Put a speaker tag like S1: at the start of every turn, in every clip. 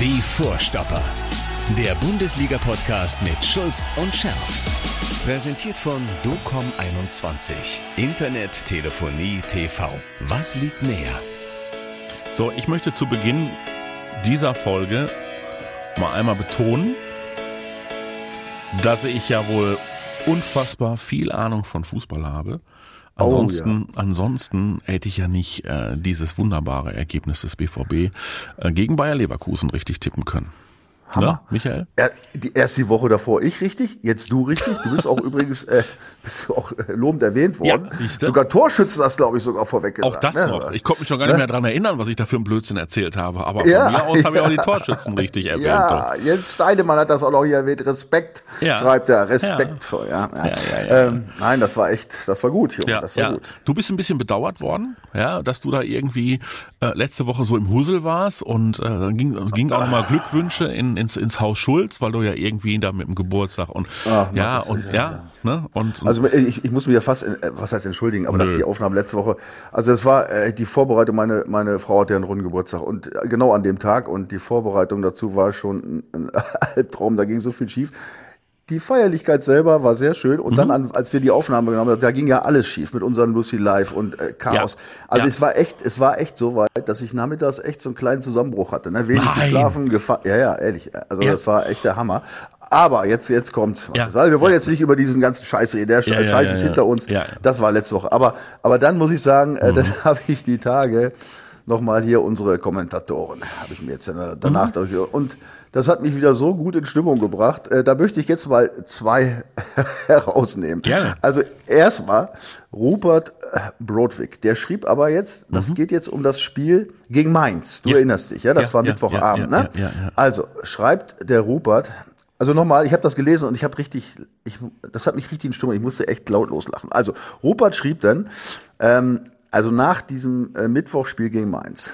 S1: Die Vorstopper. Der Bundesliga-Podcast mit Schulz und Scherf. Präsentiert von DOCOM21. Internet, Telefonie, TV. Was liegt näher?
S2: So, ich möchte zu Beginn dieser Folge mal einmal betonen, dass ich ja wohl unfassbar viel Ahnung von Fußball habe. Ansonsten,
S3: Oh, ja.
S2: ansonsten hätte ich ja nicht äh, dieses wunderbare Ergebnis des BVB äh, gegen Bayer Leverkusen richtig tippen können.
S3: Hammer.
S2: Ne, Michael?
S3: Er, die, erst die Woche davor ich richtig, jetzt du richtig. Du bist auch übrigens äh, bist du auch äh, lobend erwähnt worden.
S2: Ja,
S3: sogar Torschützen hast, glaube ich, sogar vorweg
S2: Auch
S3: gesagt.
S2: das
S3: ne?
S2: noch. Ich konnte mich schon gar nicht
S3: Ne?
S2: mehr dran erinnern, was ich da für einen Blödsinn erzählt habe. Aber
S3: Ja,
S2: von mir aus habe ich auch die
S3: ja.
S2: Torschützen richtig erwähnt.
S3: Ja, Jens Steinemann hat das auch noch hier erwähnt. Respekt,
S2: Ja.
S3: schreibt er. Respekt. Ja. Ja, ja.
S2: Ja, ja, ja.
S3: Ähm, nein, das war echt, das war gut, Junge.
S2: Ja,
S3: das war
S2: ja.
S3: gut.
S2: Du bist ein bisschen bedauert worden, ja, dass du da irgendwie äh, letzte Woche so im Husel warst und äh, dann ging, ging auch nochmal Glückwünsche in, ins, ins Haus Schulz, weil du ja irgendwie da mit dem Geburtstag und
S3: Ach,
S2: ja und
S3: ja,
S2: ja, ne und, und
S3: Also ich, ich muss mich ja fast, äh, was heißt entschuldigen, aber nach die Aufnahme letzte Woche, also es war äh, die Vorbereitung, meine, meine Frau hatte ja einen runden Geburtstag und äh, genau an dem Tag und die Vorbereitung dazu war schon ein, ein Albtraum, da ging so viel schief. Die Feierlichkeit selber war sehr schön und dann, an, als wir die Aufnahme genommen haben, da ging ja alles schief mit unseren Lucy Live und äh, Chaos.
S2: Ja,
S3: Also
S2: ja.
S3: es war echt, es war echt so weit, dass ich nachmittags echt so einen kleinen Zusammenbruch hatte. Ne? Wenig
S2: Nein.
S3: geschlafen, gefa ja, ja, ehrlich. Also
S2: Ja.
S3: das war echt der Hammer. Aber jetzt, jetzt kommt,
S2: Ja.
S3: also wir wollen jetzt nicht über diesen ganzen Scheiß reden. Der
S2: Ja, ja,
S3: Scheiß
S2: ja,
S3: ist
S2: ja.
S3: hinter uns.
S2: Ja, ja.
S3: Das war letzte Woche. Aber, aber dann muss ich sagen, äh,
S2: Mhm.
S3: dann habe ich die Tage nochmal hier unsere Kommentatoren, habe ich mir jetzt danach
S2: Mhm.
S3: und das hat mich wieder so gut in Stimmung gebracht. Äh, da möchte ich jetzt mal zwei herausnehmen.
S2: Gerne.
S3: Also erstmal Rupert äh, Brodwig, der schrieb aber jetzt, das geht jetzt um das Spiel gegen Mainz. Du
S2: Mhm. Ja.
S3: erinnerst dich, ja? Das
S2: Ja,
S3: war
S2: ja,
S3: Mittwochabend, ne?
S2: ja.
S3: Also schreibt der Rupert, also nochmal, ich habe das gelesen und ich habe richtig, ich, das hat mich richtig in Stimmung, ich musste echt laut loslachen. Also Rupert schrieb dann, ähm, also nach diesem äh, Mittwochspiel gegen Mainz,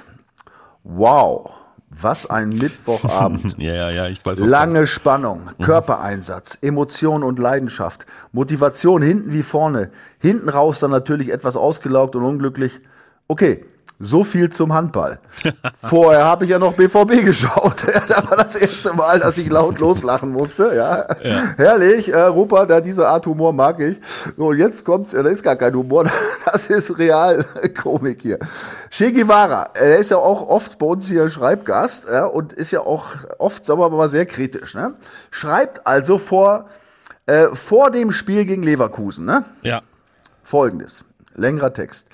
S3: wow, was ein Mittwochabend.
S2: ja, ja, ja, ich weiß auch.
S3: Lange Spannung,
S2: Mhm.
S3: Körpereinsatz, Emotion und Leidenschaft, Motivation hinten wie vorne, hinten raus dann natürlich etwas ausgelaugt und unglücklich. Okay, so viel zum Handball. Vorher habe ich ja noch BVB geschaut. da war das erste Mal, dass ich laut loslachen musste. Ja, herrlich. Äh, Rupert, ja, diese Art Humor mag ich. So, und jetzt kommt's. äh, Da ist gar kein Humor. Das ist real Komik hier. Che Guevara, er ist ja auch oft bei uns hier Schreibgast ja, und ist ja auch oft, sagen wir mal, sehr kritisch. Ne? Schreibt also vor, äh, vor dem Spiel gegen Leverkusen. Ne?
S2: Ja.
S3: Folgendes, längerer Text.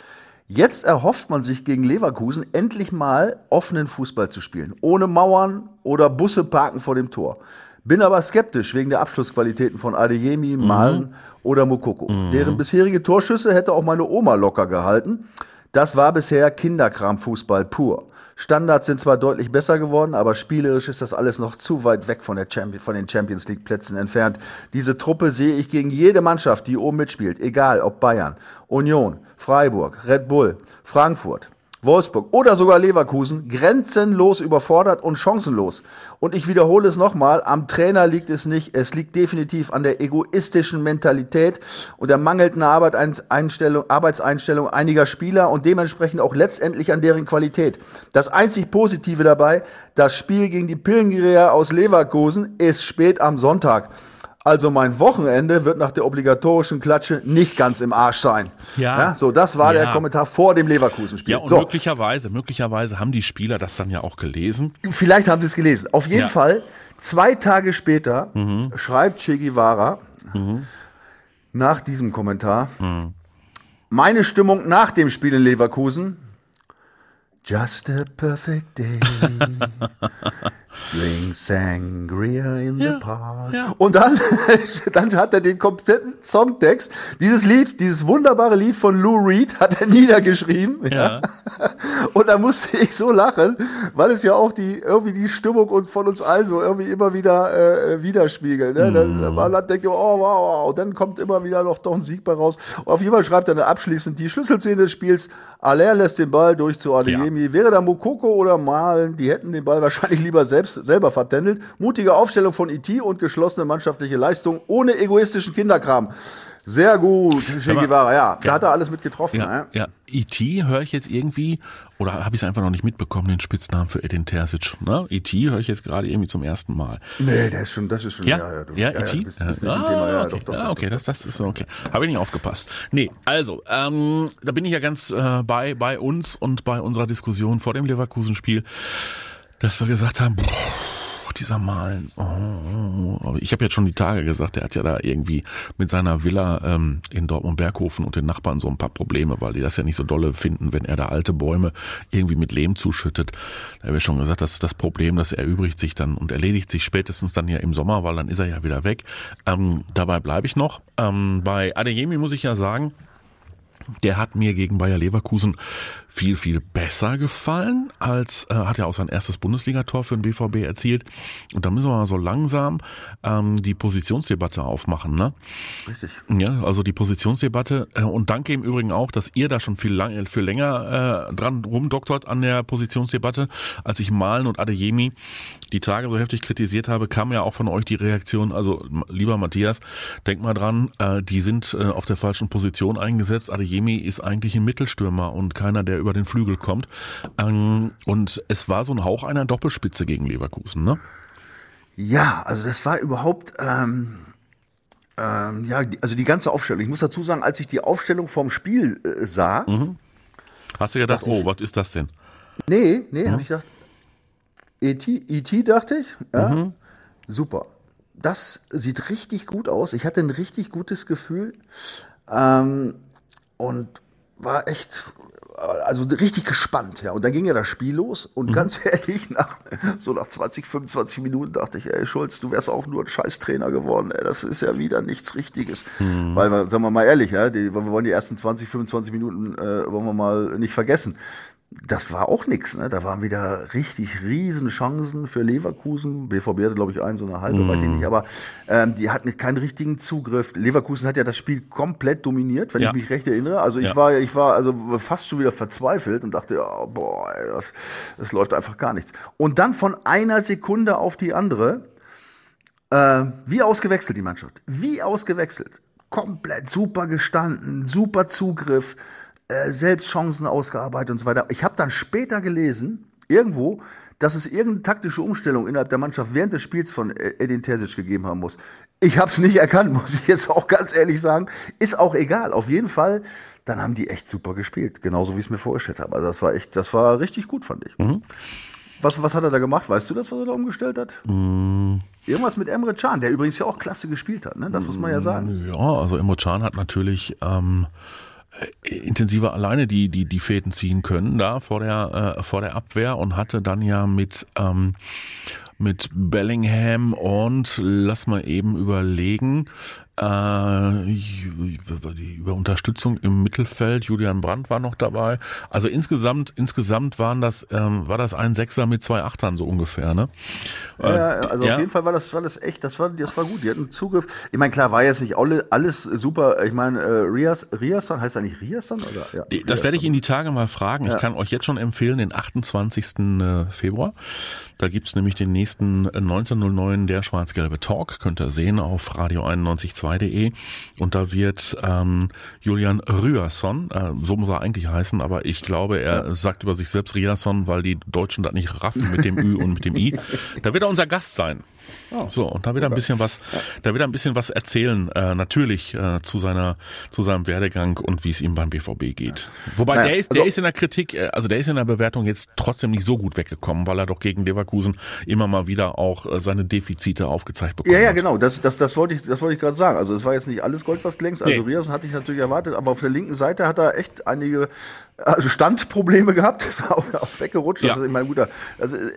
S3: Jetzt erhofft man sich gegen Leverkusen endlich mal offenen Fußball zu spielen, ohne Mauern oder Busse parken vor dem Tor. Bin aber skeptisch wegen der Abschlussqualitäten von Adeyemi, Malen oder Mukoko. Deren bisherige Torschüsse hätte auch meine Oma locker gehalten. Das war bisher Kinderkramfußball pur. Standards sind zwar deutlich besser geworden, aber spielerisch ist das alles noch zu weit weg von, der Champion, von den Champions League Plätzen entfernt. Diese Truppe sehe ich gegen jede Mannschaft, die oben mitspielt, egal ob Bayern, Union, Freiburg, Red Bull, Frankfurt, Wolfsburg oder sogar Leverkusen grenzenlos überfordert und chancenlos. Und ich wiederhole es nochmal, am Trainer liegt es nicht, es liegt definitiv an der egoistischen Mentalität und der mangelnden Arbeitseinstellung, einiger Spieler und dementsprechend auch letztendlich an deren Qualität. Das einzig Positive dabei, das Spiel gegen die Pillengeräer aus Leverkusen ist spät am Sonntag. Also mein Wochenende wird nach der obligatorischen Klatsche nicht ganz im Arsch sein.
S2: Ja.
S3: so, das war
S2: Ja.
S3: der Kommentar vor dem Leverkusen-Spiel.
S2: Ja, und
S3: so,
S2: möglicherweise, möglicherweise haben die Spieler das dann ja auch gelesen.
S3: vielleicht haben Sie es gelesen. Auf jeden
S2: Ja.
S3: Fall, zwei Tage später schreibt Che Guevara nach diesem Kommentar, meine Stimmung nach dem Spiel in Leverkusen, just a perfect day. Drink Sangria in
S2: Ja,
S3: the park.
S2: ja.
S3: Und dann, dann hat er den kompletten Songtext, dieses Lied, dieses wunderbare Lied von Lou Reed, hat er niedergeschrieben.
S2: Ja.
S3: Und da musste ich so lachen, weil es ja auch die irgendwie die Stimmung und von uns allen so irgendwie immer wieder äh, widerspiegelt. Ne? Dann man hat denkt, oh wow, wow, und dann kommt immer wieder noch doch ein Sieg bei raus. Und auf jeden Fall schreibt er dann abschließend die Schlüsselszene des Spiels. Aller lässt den Ball durch zu Adeyemi. Wäre da Mokoko oder Malen, die hätten den Ball wahrscheinlich lieber selbst selber vertändelt. Mutige Aufstellung von IT und geschlossene mannschaftliche Leistung ohne egoistischen Kinderkram. Sehr gut, Che
S2: mal,
S3: Guevara, ja. Da hat er alles mit getroffen.
S2: Ja,
S3: ne?
S2: ja. E.T. höre ich jetzt irgendwie, oder habe ich es einfach noch nicht mitbekommen, den Spitznamen für Edin Terzic. Ne? E.T. höre ich jetzt gerade irgendwie zum ersten Mal.
S3: Nee, der ist schon, das ist schon,
S2: Ja,
S3: ja, ja,
S2: ja,
S3: ja, bist, bist nicht
S2: ah,
S3: ja,
S2: okay,
S3: doch, doch.
S2: ja,
S3: doch,
S2: okay, das, das ist okay. Habe ich nicht aufgepasst. Nee, also, ähm, da bin ich ja ganz äh, bei, bei uns und bei unserer Diskussion vor dem Leverkusen-Spiel, dass wir gesagt haben, boah, dieser Malen. Oh, oh, oh. Ich habe jetzt schon die Tage gesagt, der hat ja da irgendwie mit seiner Villa ähm, in Dortmund-Berghofen und den Nachbarn so ein paar Probleme, weil die das ja nicht so dolle finden, wenn er da alte Bäume irgendwie mit Lehm zuschüttet. Da habe ich schon gesagt, das ist das Problem, das erübrigt sich dann und erledigt sich spätestens dann ja im Sommer, weil dann ist er ja wieder weg. Ähm, dabei bleibe ich noch. Ähm, bei Adeyemi muss ich ja sagen, der hat mir gegen Bayer Leverkusen viel, viel besser gefallen, als äh, hat ja auch sein erstes Bundesligator für den BVB erzielt. Und da müssen wir mal so langsam ähm, die Positionsdebatte aufmachen, ne?
S3: Richtig.
S2: Ja, also die Positionsdebatte äh, und danke im Übrigen auch, dass ihr da schon viel, lang, viel länger äh, dran rumdoktort an der Positionsdebatte, als ich Malen und Adeyemi die Tage so heftig kritisiert habe, kam ja auch von euch die Reaktion, also lieber Matthias, denk mal dran, äh, die sind äh, auf der falschen Position eingesetzt. Adeyemi ist eigentlich ein Mittelstürmer und keiner, der über den Flügel kommt. Ähm, und es war so ein Hauch einer Doppelspitze gegen Leverkusen, ne?
S3: Ja, also das war überhaupt, ähm, ähm, ja, die- also die ganze Aufstellung. Ich muss dazu sagen, als ich die Aufstellung vom Spiel äh, sah,
S2: Mhm. Hast du gedacht, oh, was ist das denn?
S3: nee, nee, habe ich gedacht, E.T., E.T. dachte ich, ja, super. Das sieht richtig gut aus. Ich hatte ein richtig gutes Gefühl ähm, und war echt, also richtig gespannt, ja. Und dann ging ja das Spiel los und ganz ehrlich, nach, so nach 20, 25 Minuten dachte ich, ey Schulz, du wärst auch nur ein Scheißtrainer geworden, ey, das ist ja wieder nichts Richtiges. Weil, wir, sagen wir mal ehrlich, ja, die, wir wollen die ersten 20, 25 Minuten, äh, wollen wir mal nicht vergessen. Das war auch nix, ne? Da waren wieder richtig riesen Chancen für Leverkusen. BVB hatte, glaube ich, ein, so eine halbe, weiß ich nicht. Aber ähm, die hatten keinen richtigen Zugriff. Leverkusen hat ja das Spiel komplett dominiert, wenn
S2: Ja.
S3: ich mich recht erinnere. Also ich
S2: Ja.
S3: war, ich war also fast schon wieder verzweifelt und dachte, ja, boah, ey, das, das läuft einfach gar nichts. Und dann von einer Sekunde auf die andere, äh, wie ausgewechselt die Mannschaft. Wie ausgewechselt. Komplett super gestanden, super Zugriff, äh, selbst Chancen ausgearbeitet und so weiter. Ich habe dann später gelesen, irgendwo, dass es irgendeine taktische Umstellung innerhalb der Mannschaft während des Spiels von Edin Terzic gegeben haben muss. Ich habe es nicht erkannt, muss ich jetzt auch ganz ehrlich sagen. Ist auch egal. Auf jeden Fall, dann haben die echt super gespielt. Genauso wie ich es mir vorgestellt habe. Also das war echt, das war richtig gut, fand ich. Was, was hat er da gemacht? Weißt du das, was er da umgestellt hat? Irgendwas mit Emre Can, der übrigens ja auch klasse gespielt hat, ne? Das muss man ja sagen.
S2: Ja, also Emre Can hat natürlich ähm, äh, intensiver alleine die die die Fäden ziehen können da vor der äh, vor der Abwehr und hatte dann ja mit ähm, mit Bellingham und lass mal eben überlegen äh, die über Unterstützung im Mittelfeld Julian Brandt war noch dabei also insgesamt insgesamt waren das ähm, war das ein Sechser mit zwei Achtern so ungefähr ne
S3: Ja, also
S2: ja.
S3: auf jeden Fall war das, war das echt, das war, das war gut. Die hatten Zugriff. Ich meine, klar, war jetzt nicht alle, alles super. Ich meine, äh, Rias, Riasson, heißt er nicht Riasson? Oder? Ja,
S2: Das werde ich Ihnen die Tage mal fragen. Ich kann euch jetzt schon empfehlen, den 28. äh, Februar. Da gibt's nämlich den nächsten äh, 1909 der schwarz-gelbe Talk. Könnt ihr sehen auf radio912.de. Und da wird ähm, Julian Ryerson, äh, so muss er eigentlich heißen, aber ich glaube, er sagt über sich selbst Ryerson, weil die Deutschen das nicht raffen mit dem Ü und mit dem I. Da wird er unser Gast sein. So, und da wird er ein bisschen was, da wird er ein bisschen was erzählen, äh, natürlich äh, zu seiner, zu seinem Werdegang und wie es ihm beim BVB geht. Wobei
S3: Naja,
S2: der ist, der
S3: also-
S2: ist in der Kritik, äh, also der ist in der Bewertung jetzt trotzdem nicht so gut weggekommen, weil er doch gegen Leverkusen immer mal wieder auch äh, seine Defizite aufgezeigt bekommen
S3: Ja, ja,
S2: hat.
S3: genau. Das, das, das wollte ich, das wollte ich gerade sagen. Also es war jetzt nicht alles Gold, was glänzt. Also
S2: Nee.
S3: Riasson hatte ich natürlich erwartet, aber auf der linken Seite hat er echt einige also Standprobleme gehabt. Ist auch, auch weggerutscht. Das
S2: Ja.
S3: ist, ich meine, guter. Also äh,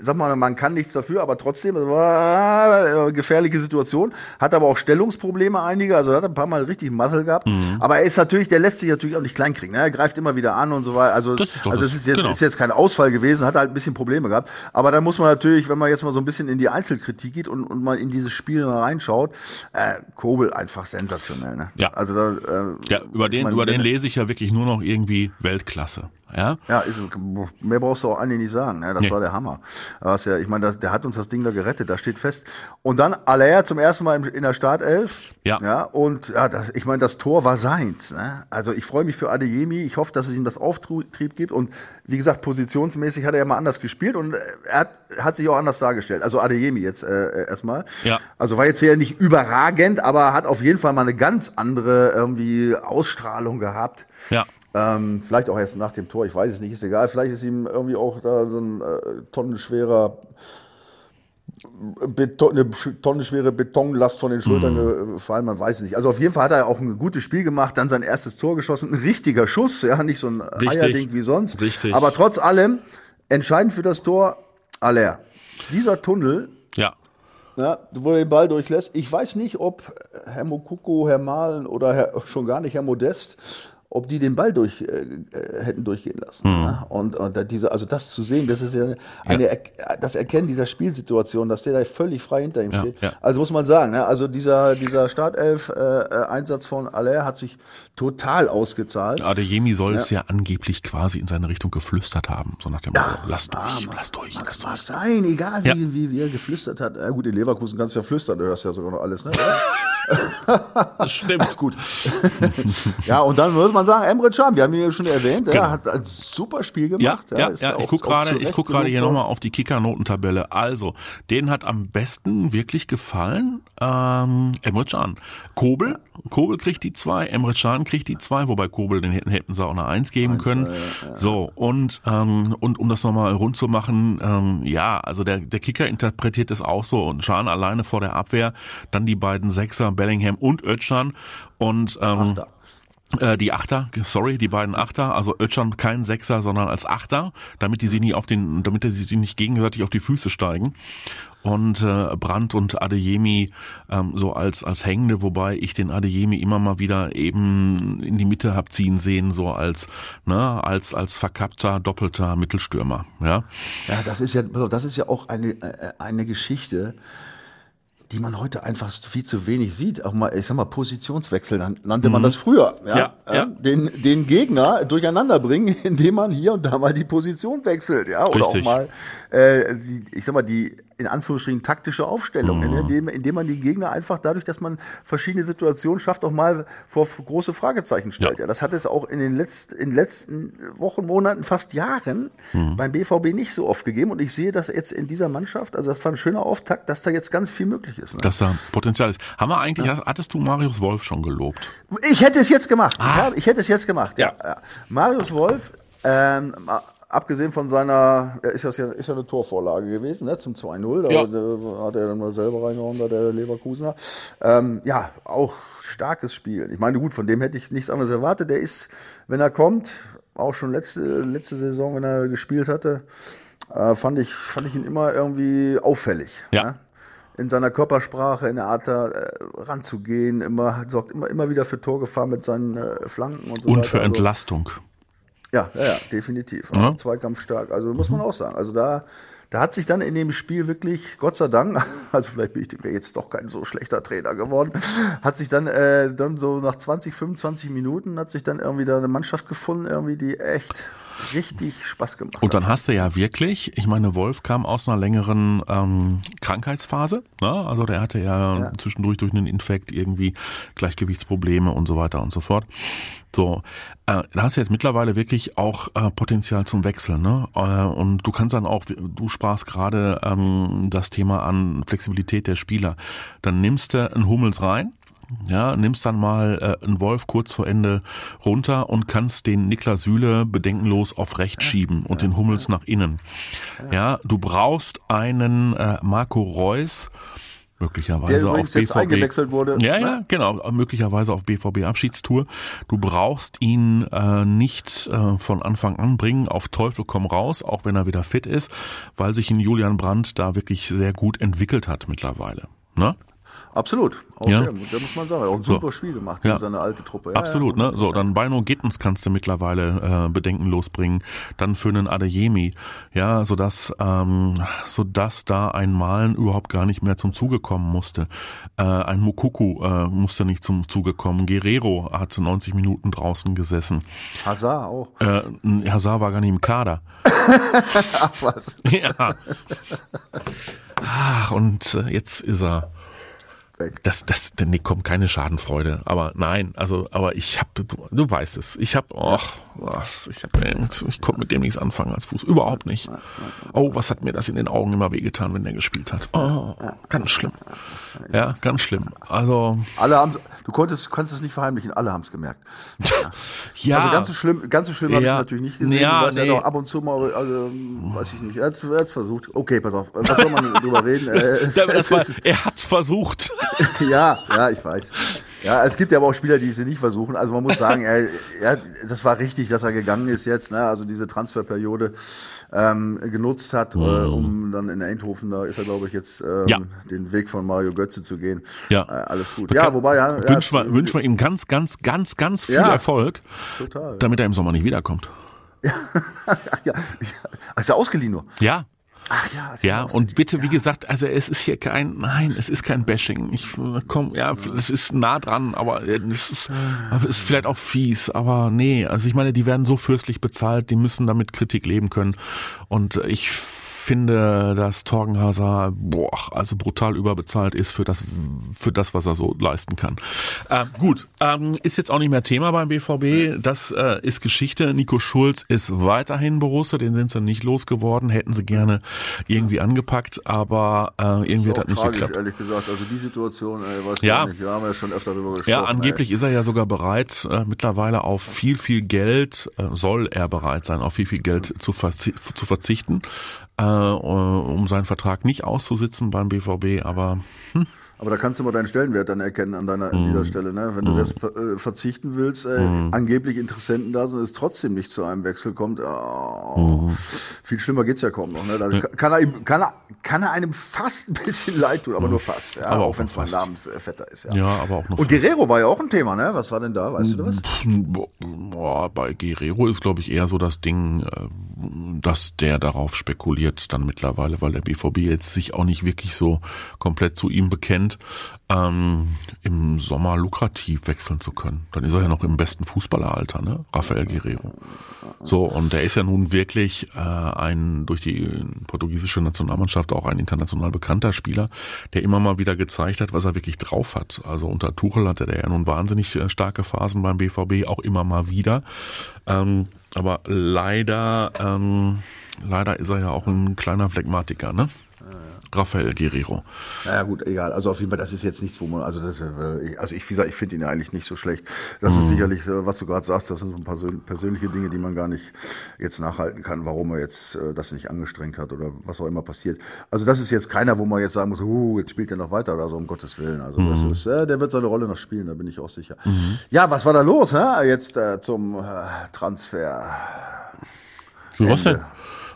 S3: sag mal, man kann nichts dafür, aber trotzdem, das war äh, gefährliche Situation. Hat aber auch Stellungsprobleme einige. Also hat ein paar Mal richtig Muscle gehabt.
S2: Mhm.
S3: Aber er ist natürlich, der lässt sich natürlich auch nicht kleinkriegen. Ne? Er greift immer wieder an und so weiter. Also,
S2: Das ist
S3: also es ist jetzt,
S2: Genau.
S3: ist jetzt kein Ausfall gewesen, hat halt ein bisschen Probleme gehabt. Aber da muss man natürlich, wenn man jetzt mal so ein bisschen in die Einzelkritik geht und, und mal in dieses Spiel mal reinschaut, äh, Kobel einfach sensationell. Ne?
S2: Ja.
S3: Also da, äh,
S2: Ja, über den,
S3: man-
S2: über den lese ich ja wirklich nur noch irgendwie Weltklasse. Ja,
S3: Ja, ist, mehr brauchst du auch eigentlich nicht sagen. Ne? Das
S2: Nee.
S3: war der Hammer. Was ja, ich meine, das- der hat uns das Ding da gerettet, das steht fest. Und dann Aller zum ersten Mal im- in der Startelf.
S2: Ja.
S3: ja und ja, das, ich meine, das Tor war seins. Ne? Also ich freue mich für Adeyemi. Ich hoffe, dass es ihm das Auftrieb gibt. Und wie gesagt, positionsmäßig hat er ja mal anders gespielt und äh, er hat, hat sich auch anders dargestellt. Also Adeyemi jetzt äh, erstmal.
S2: Ja.
S3: Also war jetzt hier nicht überragend, aber hat auf jeden Fall mal eine ganz andere irgendwie Ausstrahlung gehabt.
S2: ja.
S3: Ähm, vielleicht auch erst nach dem Tor, ich weiß es nicht, ist egal. Vielleicht ist ihm irgendwie auch da so ein äh, tonnenschwerer Beton, eine tonnenschwere Betonlast von den Schultern
S2: Mhm.
S3: gefallen, man weiß es nicht. Also auf jeden Fall hat er auch ein gutes Spiel gemacht, dann sein erstes Tor geschossen, ein richtiger Schuss, ja, nicht so ein
S2: Richtig.
S3: Eierding wie sonst.
S2: Richtig.
S3: Aber trotz allem, entscheidend für das Tor, Aller. Dieser Tunnel,
S2: Ja.
S3: ja, wo er den Ball durchlässt. Ich weiß nicht, ob Herr Mokoko, Herr Mahlen oder Herr, schon gar nicht Herr Modest, ob die den Ball durch, äh, äh, hätten durchgehen lassen. Ja, und, und da diese, also das zu sehen, das ist ja eine, Er- das Erkennen dieser Spielsituation, dass der da völlig frei hinter ihm
S2: Ja,
S3: steht.
S2: ja.
S3: Also muss man sagen, ne? also dieser, dieser Startelf-Einsatz von Aller hat sich total ausgezahlt.
S2: Adeyemi soll es ja. angeblich quasi in seine Richtung geflüstert haben. So nach dem Motto, lass durch, lass durch, lass
S3: Das
S2: durch.
S3: sein, egal
S2: Ja.
S3: wie, wie, wie er geflüstert hat. Ja, gut, in Leverkusen kannst du ja flüstern, du hörst ja sogar noch alles. Ne?
S2: Das stimmt.
S3: Gut. ja, und dann würde man sagen, Emre Can, wir haben ihn ja schon erwähnt,
S2: Genau.
S3: er hat ein super Spiel
S2: Ja,
S3: gemacht.
S2: ja,
S3: ist
S2: ja, ich
S3: auch-
S2: guck
S3: auch
S2: gerade, guck hier nochmal auf die Kicker-Notentabelle. Also, den hat am besten wirklich gefallen ähm, Emre Can. Kobel, Kobel kriegt die zwei, Emre Can kriegt die zwei, wobei Kobel, den hätten, hätten sie auch eine Eins geben können. So, und, ähm, und um das nochmal rund zu machen, ähm, ja, also der, der Kicker interpretiert es auch so und Can alleine vor der Abwehr, dann die beiden Sechser, Bellingham und Özcan und ähm,
S3: Achter.
S2: Äh, die Achter, sorry, die beiden Achter, also Özcan kein Sechser, sondern als Achter, damit die sie nicht auf den, damit die sich nicht gegenseitig auf die Füße steigen. Und äh, Brandt und Adeyemi ähm, so als als Hängende, wobei ich den Adeyemi immer mal wieder eben in die Mitte hab ziehen sehen, so als ne als als verkappter doppelter Mittelstürmer, ja.
S3: Ja, das ist ja, das ist ja auch eine, äh, eine Geschichte, die man heute einfach viel zu wenig sieht. Auch mal, ich sag mal, Positionswechsel nan- nannte man das früher. Ja,
S2: Mhm. Ja,
S3: Äh,
S2: ja.
S3: Den, den Gegner durcheinander bringen, indem man hier und da mal die Position wechselt, ja. Oder
S2: Richtig.
S3: auch mal, äh, die, ich sag mal, die in Anführungsstrichen taktische Aufstellung,
S2: Mhm.
S3: ne, indem, indem man die Gegner einfach dadurch, dass man verschiedene Situationen schafft, auch mal vor große Fragezeichen stellt.
S2: Ja.
S3: Ja, das hat es auch in den letzten, in den letzten Wochen, Monaten, fast Jahren
S2: Mhm.
S3: beim BVB nicht so oft gegeben. Und ich sehe das jetzt in dieser Mannschaft, also das war ein schöner Auftakt, dass da jetzt ganz viel möglich ist. Ne?
S2: Dass da Potenzial ist. Haben wir eigentlich, hattest du Marius Wolf schon gelobt?
S3: Ich hätte es jetzt gemacht.
S2: Ah.
S3: Ich, hätte es jetzt gemacht. Ja.
S2: Ja.
S3: Ja. Marius Wolf, ähm, abgesehen von seiner, ja, ist das ja, ist ja eine Torvorlage gewesen, ne, zum 2-0. Da,
S2: Ja.
S3: da hat er dann mal selber reingehauen, da der Leverkusener. Ähm, ja, auch starkes Spiel. Ich meine, gut, von dem hätte ich nichts anderes erwartet. Der ist, wenn er kommt, auch schon letzte, letzte Saison, wenn er gespielt hatte, äh, fand ich, fand ich ihn immer irgendwie auffällig.
S2: Ja.
S3: Ne? in seiner Körpersprache, in der Art da äh, ranzugehen, immer sorgt immer immer wieder für Torgefahr mit seinen äh, Flanken und so
S2: Und
S3: weiter.
S2: für
S3: Also,
S2: Entlastung.
S3: Ja, ja, ja, definitiv.
S2: Ja.
S3: Zweikampfstark. Also muss man auch sagen. Also da, da hat sich dann in dem Spiel wirklich, Gott sei Dank, also vielleicht bin ich wäre jetzt doch kein so schlechter Trainer geworden, hat sich dann, äh, dann so nach 20, 25 Minuten hat sich dann irgendwie da eine Mannschaft gefunden, irgendwie, die echt richtig Spaß gemacht
S2: Und
S3: hat.
S2: dann hast du ja wirklich, ich meine, Wolf kam aus einer längeren ähm, Krankheitsphase. Ne? Also der hatte ja,
S3: Ja.
S2: zwischendurch durch einen Infekt irgendwie Gleichgewichtsprobleme und so weiter und so fort. So, äh, da hast du jetzt mittlerweile wirklich auch äh, Potenzial zum Wechseln. Ne? Äh, und du kannst dann auch, du sprachst gerade ähm, das Thema an Flexibilität der Spieler. Dann nimmst du einen Hummels rein. Ja, nimmst dann mal äh, einen Wolf kurz vor Ende runter und kannst den Niklas Süle bedenkenlos auf rechts schieben und den Hummels nach innen. Ja, du brauchst einen äh, Marco Reus, möglicherweise
S3: Der
S2: auf BVB.
S3: eingewechselt wurde.
S2: Ja,
S3: Ne?
S2: ja, genau, möglicherweise auf BVB Abschiedstour. Du brauchst ihn äh, nicht äh, von Anfang an bringen, auf Teufel komm raus, auch wenn er wieder fit ist, weil sich in Julian Brandt da wirklich sehr gut entwickelt hat mittlerweile. Ne?
S3: Absolut. Auch
S2: Ja.
S3: der, da muss man sagen, auch ein
S2: So.
S3: super Spiel gemacht
S2: Ja.
S3: seine alte Truppe. Ja,
S2: Absolut,
S3: ja,
S2: ne? So, dann Bino Gittens kannst du mittlerweile äh, bedenkenlos bringen. Dann für einen Adeyemi, ja, sodass, ähm, sodass da ein Malen überhaupt gar nicht mehr zum Zuge kommen musste. Äh, ein Mukuku äh, musste nicht zum Zuge kommen. Guerrero hat zu 90 Minuten draußen gesessen.
S3: Hazard auch.
S2: Äh, Hazard war gar nicht im Kader.
S3: Ach was.
S2: ja. Ach, und äh, jetzt ist er.
S3: Weg.
S2: Das, das, nee, kommt keine Schadenfreude. Aber nein, also, aber ich hab, du, du weißt es. Ich hab, ach, was, ich hab, ich konnte mit dem nichts anfangen als Fuß. Überhaupt nicht. Oh, was hat mir das in den Augen immer wehgetan, wenn der gespielt hat. Oh, ganz schlimm. Ja, ganz schlimm. Also,
S3: Alle haben du konntest, kannst es nicht verheimlichen, alle haben es gemerkt.
S2: ja.
S3: Also ganz so schlimm, ganz so schlimm habe ich
S2: Ja.
S3: natürlich nicht gesehen.
S2: Ja,
S3: du ja
S2: nee.
S3: doch ab und zu mal, also, weiß ich nicht. Er hat es versucht. Okay, pass auf. Was soll man drüber reden? Äh, es-
S2: war, er hat's versucht.
S3: ja, ja, ich weiß. Ja, es gibt ja aber auch Spieler, die es nicht versuchen. Also man muss sagen, er, er, das war richtig, dass er gegangen ist jetzt. Ne? Also diese Transferperiode ähm, genutzt hat, äh, um dann in Eindhoven, da ist er, glaube ich, jetzt ähm,
S2: Mhm. Ja.
S3: den Weg von Mario Götze zu gehen.
S2: Ja.
S3: Äh, alles gut. Ja, wobei, ja, ja,
S2: wünschen, wir, wünschen wir ihm ganz, ganz, ganz, ganz viel
S3: Ja.
S2: Erfolg,
S3: total.
S2: damit er im Sommer nicht wiederkommt.
S3: Ja, ja. Ach, ist ja ausgeliehen nur.
S2: Ja,
S3: Ach ja, ist
S2: Ja, und bitte, wie gesagt, also es ist hier kein, nein, es ist kein Bashing. Ich komm, ja, es ist nah dran, aber es ist, aber es ist vielleicht auch fies, aber nee, also ich meine, die werden so fürstlich bezahlt, die müssen damit Kritik leben können. Und ich finde, dass Torgen Hazard, boah, also brutal überbezahlt ist für das, für das, was er so leisten kann. Ähm, gut, ähm, ist jetzt auch nicht mehr Thema beim BVB. Das äh, ist Geschichte. Nico Schulz ist weiterhin Borussia, den sind sie nicht losgeworden, hätten sie gerne irgendwie angepackt, aber äh, irgendwie hat das nicht
S3: tragisch,
S2: geklappt.
S3: ehrlich gesagt. Also die Situation, ey, weiß
S2: Ja.
S3: ich nicht. Wir haben ja schon öfter darüber gesprochen.
S2: Ja, angeblich ist er ja sogar bereit, äh, mittlerweile auf viel, viel Geld, äh, soll er bereit sein, auf viel, viel Geld zu, verzi zu verzichten, äh, um seinen Vertrag nicht auszusitzen beim BVB, aber
S3: Ey. Aber da kannst du mal deinen Stellenwert dann erkennen an deiner an
S2: Mhm.
S3: dieser Stelle. Ne? Wenn du selbst ver äh, verzichten willst, ey, angeblich Interessenten da sind und es trotzdem nicht zu einem Wechsel kommt, oh,
S2: Mhm.
S3: viel schlimmer geht's ja kaum noch. Ne? Da kann, er, kann, er, kann er einem fast ein bisschen leid tun, aber nur fast. Ja?
S2: Mhm. Aber
S3: auch
S2: auch
S3: wenn es
S2: fast.
S3: Namensvetter ist. Ja.
S2: ja, aber auch noch.
S3: Und Guerrero war ja auch ein Thema, ne? Was war denn da? Weißt du das?
S2: Boah, bei Guerrero ist, glaube ich, eher so das Ding, äh, dass der darauf spekuliert dann mittlerweile, weil der BVB jetzt sich auch nicht wirklich so komplett zu ihm bekennt, ähm, im Sommer lukrativ wechseln zu können. Dann ist er ja noch im besten Fußballeralter, ne? Rafael Guerrero. So, und der ist ja nun wirklich äh, ein durch die portugiesische Nationalmannschaft auch ein international bekannter Spieler, der immer mal wieder gezeigt hat, was er wirklich drauf hat. Also unter Tuchel hatte der ja nun wahnsinnig äh, starke Phasen beim BVB, auch immer mal wieder. Ähm, aber leider, ähm, leider ist er ja auch ein kleiner Phlegmatiker, ne? Rafael Guerrero.
S3: Naja gut, egal. Also auf jeden Fall, das ist jetzt nichts, wo man, also das, äh, also ich, wie gesagt, ich finde ihn ja eigentlich nicht so schlecht. Das ist sicherlich, äh, was du gerade sagst, das sind so ein paar persön- persönliche Dinge, die man gar nicht jetzt nachhalten kann, warum er jetzt äh, das nicht angestrengt hat oder was auch immer passiert. Also das ist jetzt keiner, wo man jetzt sagen muss, uh, jetzt spielt er noch weiter oder so, um Gottes Willen. Also das ist, äh, der wird seine Rolle noch spielen, da bin ich auch sicher. Ja, was war da los, hä? jetzt äh, zum äh, Transfer?
S2: So, was denn?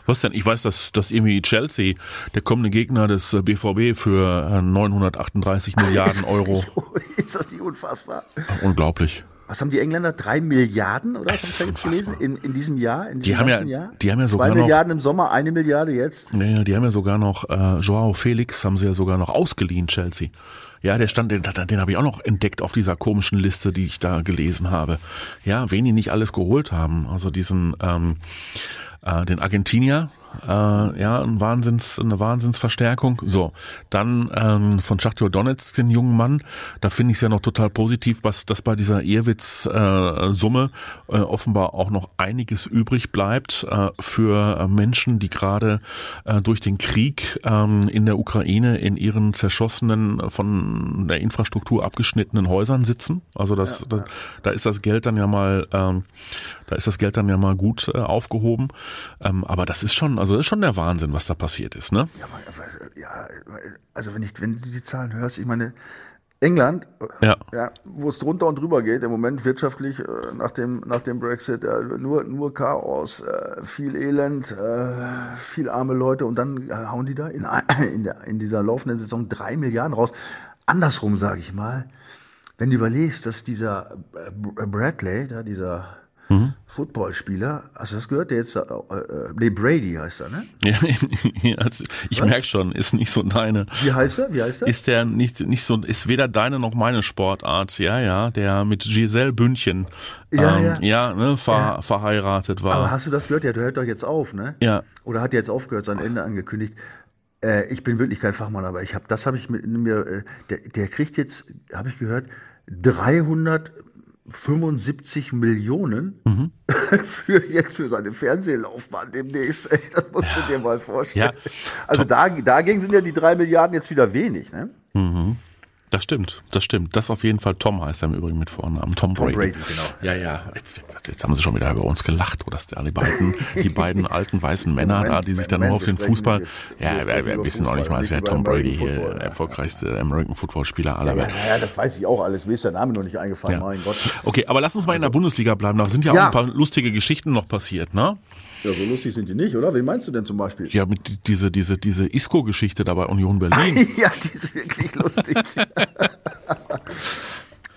S2: Was denn? Ich weiß, dass, dass irgendwie Chelsea, der kommende Gegner des äh, BVB für äh, 938 Milliarden Euro.
S3: ist das nicht unfassbar?
S2: Unglaublich.
S3: Was haben die Engländer? Drei Milliarden oder was jetzt
S2: unfassbar.
S3: gelesen? In, in diesem Jahr? In diesem
S2: haben ja-
S3: Jahr?
S2: die haben ja sogar
S3: Zwei
S2: noch-
S3: Milliarden im Sommer, eine Milliarde jetzt.
S2: Naja, die haben ja sogar noch, äh, Joao Felix haben sie ja sogar noch ausgeliehen, Chelsea. Ja, der stand, den, den habe ich auch noch entdeckt auf dieser komischen Liste, die ich da gelesen habe. Ja, wen die nicht alles geholt haben. Also diesen, ähm, äh, den Argentinier, äh, ja, ein Wahnsinns, eine Wahnsinnsverstärkung. So, dann ähm, von Schachtyor Donetsk, den jungen Mann, da finde ich es ja noch total positiv, was dass bei dieser Ehrwitz-Summe äh, offenbar auch noch einiges übrig bleibt äh, für äh, Menschen, die gerade äh, durch den Krieg ähm, in der Ukraine in ihren zerschossenen, äh, von der Infrastruktur abgeschnittenen Häusern sitzen. Also das, da, da ist das Geld dann ja mal, ähm, da ist das Geld dann ja mal gut äh, aufgehoben. Ähm, aber das ist schon, also das ist schon der Wahnsinn, was da passiert ist, ne?
S3: Ja, aber, ja, also wenn ich, wenn du die Zahlen hörst, ich meine, England,
S2: Ja.
S3: ja, wo es drunter und drüber geht, im Moment wirtschaftlich äh, nach dem, nach dem Brexit, äh, nur, nur Chaos, äh, viel Elend, äh, viel arme Leute und dann äh, hauen die da in, in, der, in dieser laufenden Saison drei Milliarden raus. andersrum sage ich mal, wenn du überlegst, dass dieser äh, Bradley, da dieser mhm. Footballspieler, hast du das gehört? Der jetzt, äh, äh, nee, Brady heißt er, ne?
S2: Ja, ich merke schon, ist nicht so deine.
S3: Wie heißt er? Wie heißt er?
S2: Ist der nicht, nicht so, ist weder deine noch meine Sportart, ja, ja, der mit Giselle Bündchen,
S3: ja,
S2: ähm,
S3: ja.
S2: ja, ne, ver,
S3: Ja.
S2: verheiratet war.
S3: Aber hast du das gehört? Ja, der hört doch jetzt auf, ne?
S2: Ja.
S3: Oder hat jetzt aufgehört, sein Ende angekündigt. Äh, ich bin wirklich kein Fachmann, aber ich habe, das habe ich mit mir, äh, der, der kriegt jetzt, habe ich gehört, 375 Millionen
S2: Mhm.
S3: für jetzt für seine Fernsehlaufbahn demnächst. Ey, das musst du dir mal vorstellen.
S2: Ja.
S3: Also da, dagegen sind ja die drei Milliarden jetzt wieder wenig, ne?
S2: Das stimmt, das stimmt. Das auf jeden Fall. Tom heißt er im Übrigen mit Vornamen. Tom Brady.
S3: Brady, genau.
S2: Ja, ja. Jetzt, jetzt haben sie schon wieder über uns gelacht, oder? Der, die beiden, die beiden alten weißen Männer da, die sich dann nur auf den Fußball. Ja,
S3: wir
S2: wir, wissen noch nicht mal,
S3: nicht
S2: wäre Tom Brady hier der
S3: ja.
S2: erfolgreichste American Football Spieler aller
S3: Ja,
S2: Welt.
S3: ja, das weiß ich auch alles. Mir ist der Name noch nicht eingefallen,
S2: Ja.
S3: mein Gott.
S2: Okay, aber lass uns mal in der Bundesliga bleiben. Da sind ja auch
S3: Ja.
S2: ein paar lustige Geschichten noch passiert, ne?
S3: Ja, so lustig sind die nicht, oder? Wen meinst du denn zum Beispiel?
S2: Ja, mit die- diese, diese, diese Isco-Geschichte da bei Union Berlin.
S3: Ja, die ist wirklich lustig.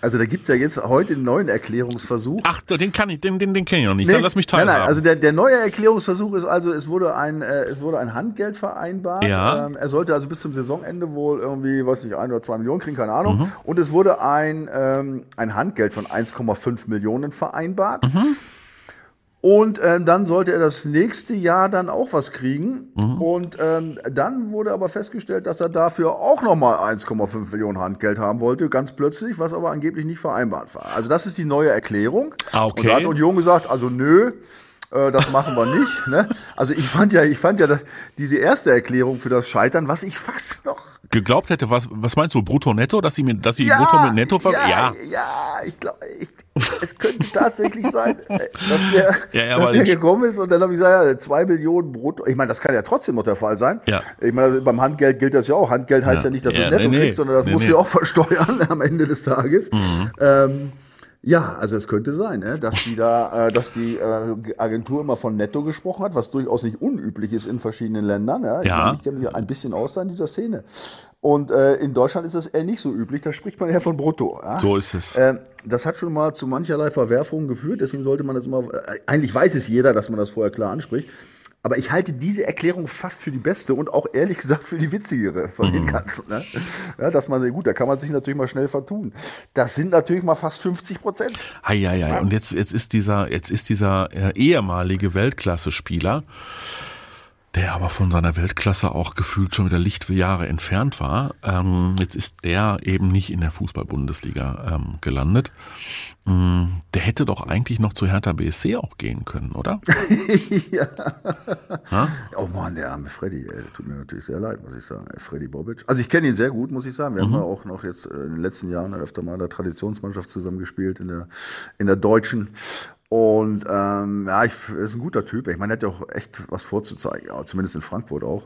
S3: Also da gibt's ja jetzt heute einen neuen Erklärungsversuch.
S2: Ach, den kann ich, den, den, den kenne ich noch nicht. Dann lass mich
S3: nein,
S2: teilhaben.
S3: nein, also der, der neue Erklärungsversuch ist also, es wurde ein, äh, es wurde ein Handgeld vereinbart.
S2: Ja.
S3: Ähm, er sollte also bis zum Saisonende wohl irgendwie, weiß nicht, ein oder zwei Millionen kriegen, keine Ahnung.
S2: Mhm.
S3: Und es wurde ein, ähm, ein Handgeld von 1,5 Millionen vereinbart.
S2: Mhm.
S3: Und ähm, dann sollte er das nächste Jahr dann auch was kriegen.
S2: Mhm.
S3: Und ähm, dann wurde aber festgestellt, dass er dafür auch nochmal 1,5 Millionen Handgeld haben wollte, ganz plötzlich, was aber angeblich nicht vereinbart war. Also das ist die neue Erklärung.
S2: Ah, okay.
S3: Und da hat Union gesagt, also nö, äh, das machen wir nicht. Ne? Also ich fand ja, ich fand ja dass diese erste Erklärung für das Scheitern, was ich fast noch
S2: Geglaubt hätte, was, was meinst du, brutto netto, dass sie mir, dass sie brutto mit netto ver
S3: ja,
S2: ja.
S3: ja, ich glaube, es könnte tatsächlich sein, äh, dass der,
S2: Ja, ja,
S3: dass der gekommen ist und dann habe ich gesagt, ja, zwei Millionen brutto. Ich meine, das kann ja trotzdem noch der Fall sein.
S2: Ja.
S3: Ich meine, also beim Handgeld gilt das ja auch. Handgeld heißt
S2: Ja.
S3: ja, nicht, dass du
S2: Ja,
S3: es netto
S2: nee, nee.
S3: kriegst, sondern das
S2: Nee,
S3: musst
S2: nee.
S3: du ja auch versteuern am Ende des Tages.
S2: Mhm.
S3: Ähm, ja, also es könnte sein, ne, dass die da, äh, dass die äh, Agentur immer von Netto gesprochen hat, was durchaus nicht unüblich ist in verschiedenen Ländern. Ja, ich,
S2: Ja.
S3: meine, ich kenne mich ein bisschen aus in dieser Szene. Und äh, in Deutschland ist das eher nicht so üblich. Da spricht man eher von Brutto. Ja?
S2: So ist es.
S3: Ähm, das hat schon mal zu mancherlei Verwerfungen geführt, deswegen sollte man das immer, äh, eigentlich weiß es jeder, dass man das vorher klar anspricht. Aber ich halte diese Erklärung fast für die beste und auch ehrlich gesagt für die witzigere von
S2: Mhm.
S3: den ganzen. Ne? Ja, dass man, gut, da kann man sich natürlich mal schnell vertun. Das sind natürlich mal fast 50 Prozent.
S2: Ei, ei, ei. Und jetzt, jetzt ist dieser, jetzt ist dieser äh, ehemalige Weltklasse-Spieler, der aber von seiner Weltklasse auch gefühlt schon wieder Lichtjahre entfernt war. Ähm, jetzt ist der eben nicht in der Fußball-Bundesliga ähm, gelandet. Mm, Der hätte doch eigentlich noch zu Hertha BSC auch gehen können, oder?
S3: Oh Mann, der arme Freddy, ey, tut mir natürlich sehr leid, muss ich sagen. Freddy Bobic. Also ich kenne ihn sehr gut, muss ich sagen. Wir haben ja auch noch jetzt äh, in den letzten Jahren öfter mal in der Traditionsmannschaft zusammengespielt, in der, in der Deutschen. Und ähm, ja, ich, er ist ein guter Typ. Ich meine, er hat ja auch echt was vorzuzeigen, ja, zumindest in Frankfurt auch.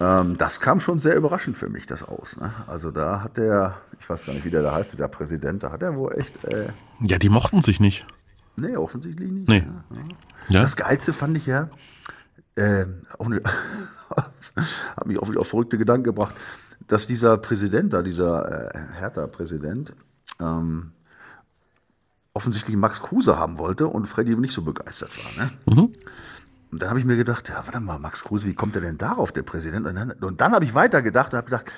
S3: Ähm, das kam schon sehr überraschend für mich, das aus. Ne? Also da hat der, ich weiß gar nicht, wie der da heißt, der Präsident, da hat er wohl echt, äh,
S2: Ja, die mochten sich nicht.
S3: nee, offensichtlich nicht.
S2: Nee. Ja?
S3: Das Geilste fand ich ja, äh, auch ne, hat mich auch wieder auf verrückte Gedanken gebracht, dass dieser Präsident da, dieser äh, Hertha-Präsident, ähm, offensichtlich Max Kruse haben wollte und Freddy nicht so begeistert war. Ne? Und dann habe ich mir gedacht, ja, warte mal, Max Kruse, wie kommt er denn darauf, der Präsident? Und dann, und dann habe ich weitergedacht und habe gedacht,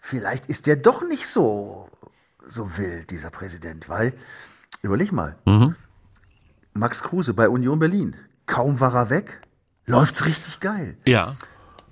S3: vielleicht ist der doch nicht so, so wild, dieser Präsident, weil, überleg mal, Max Kruse bei Union Berlin. Kaum war er weg, läuft's richtig geil.
S2: Ja.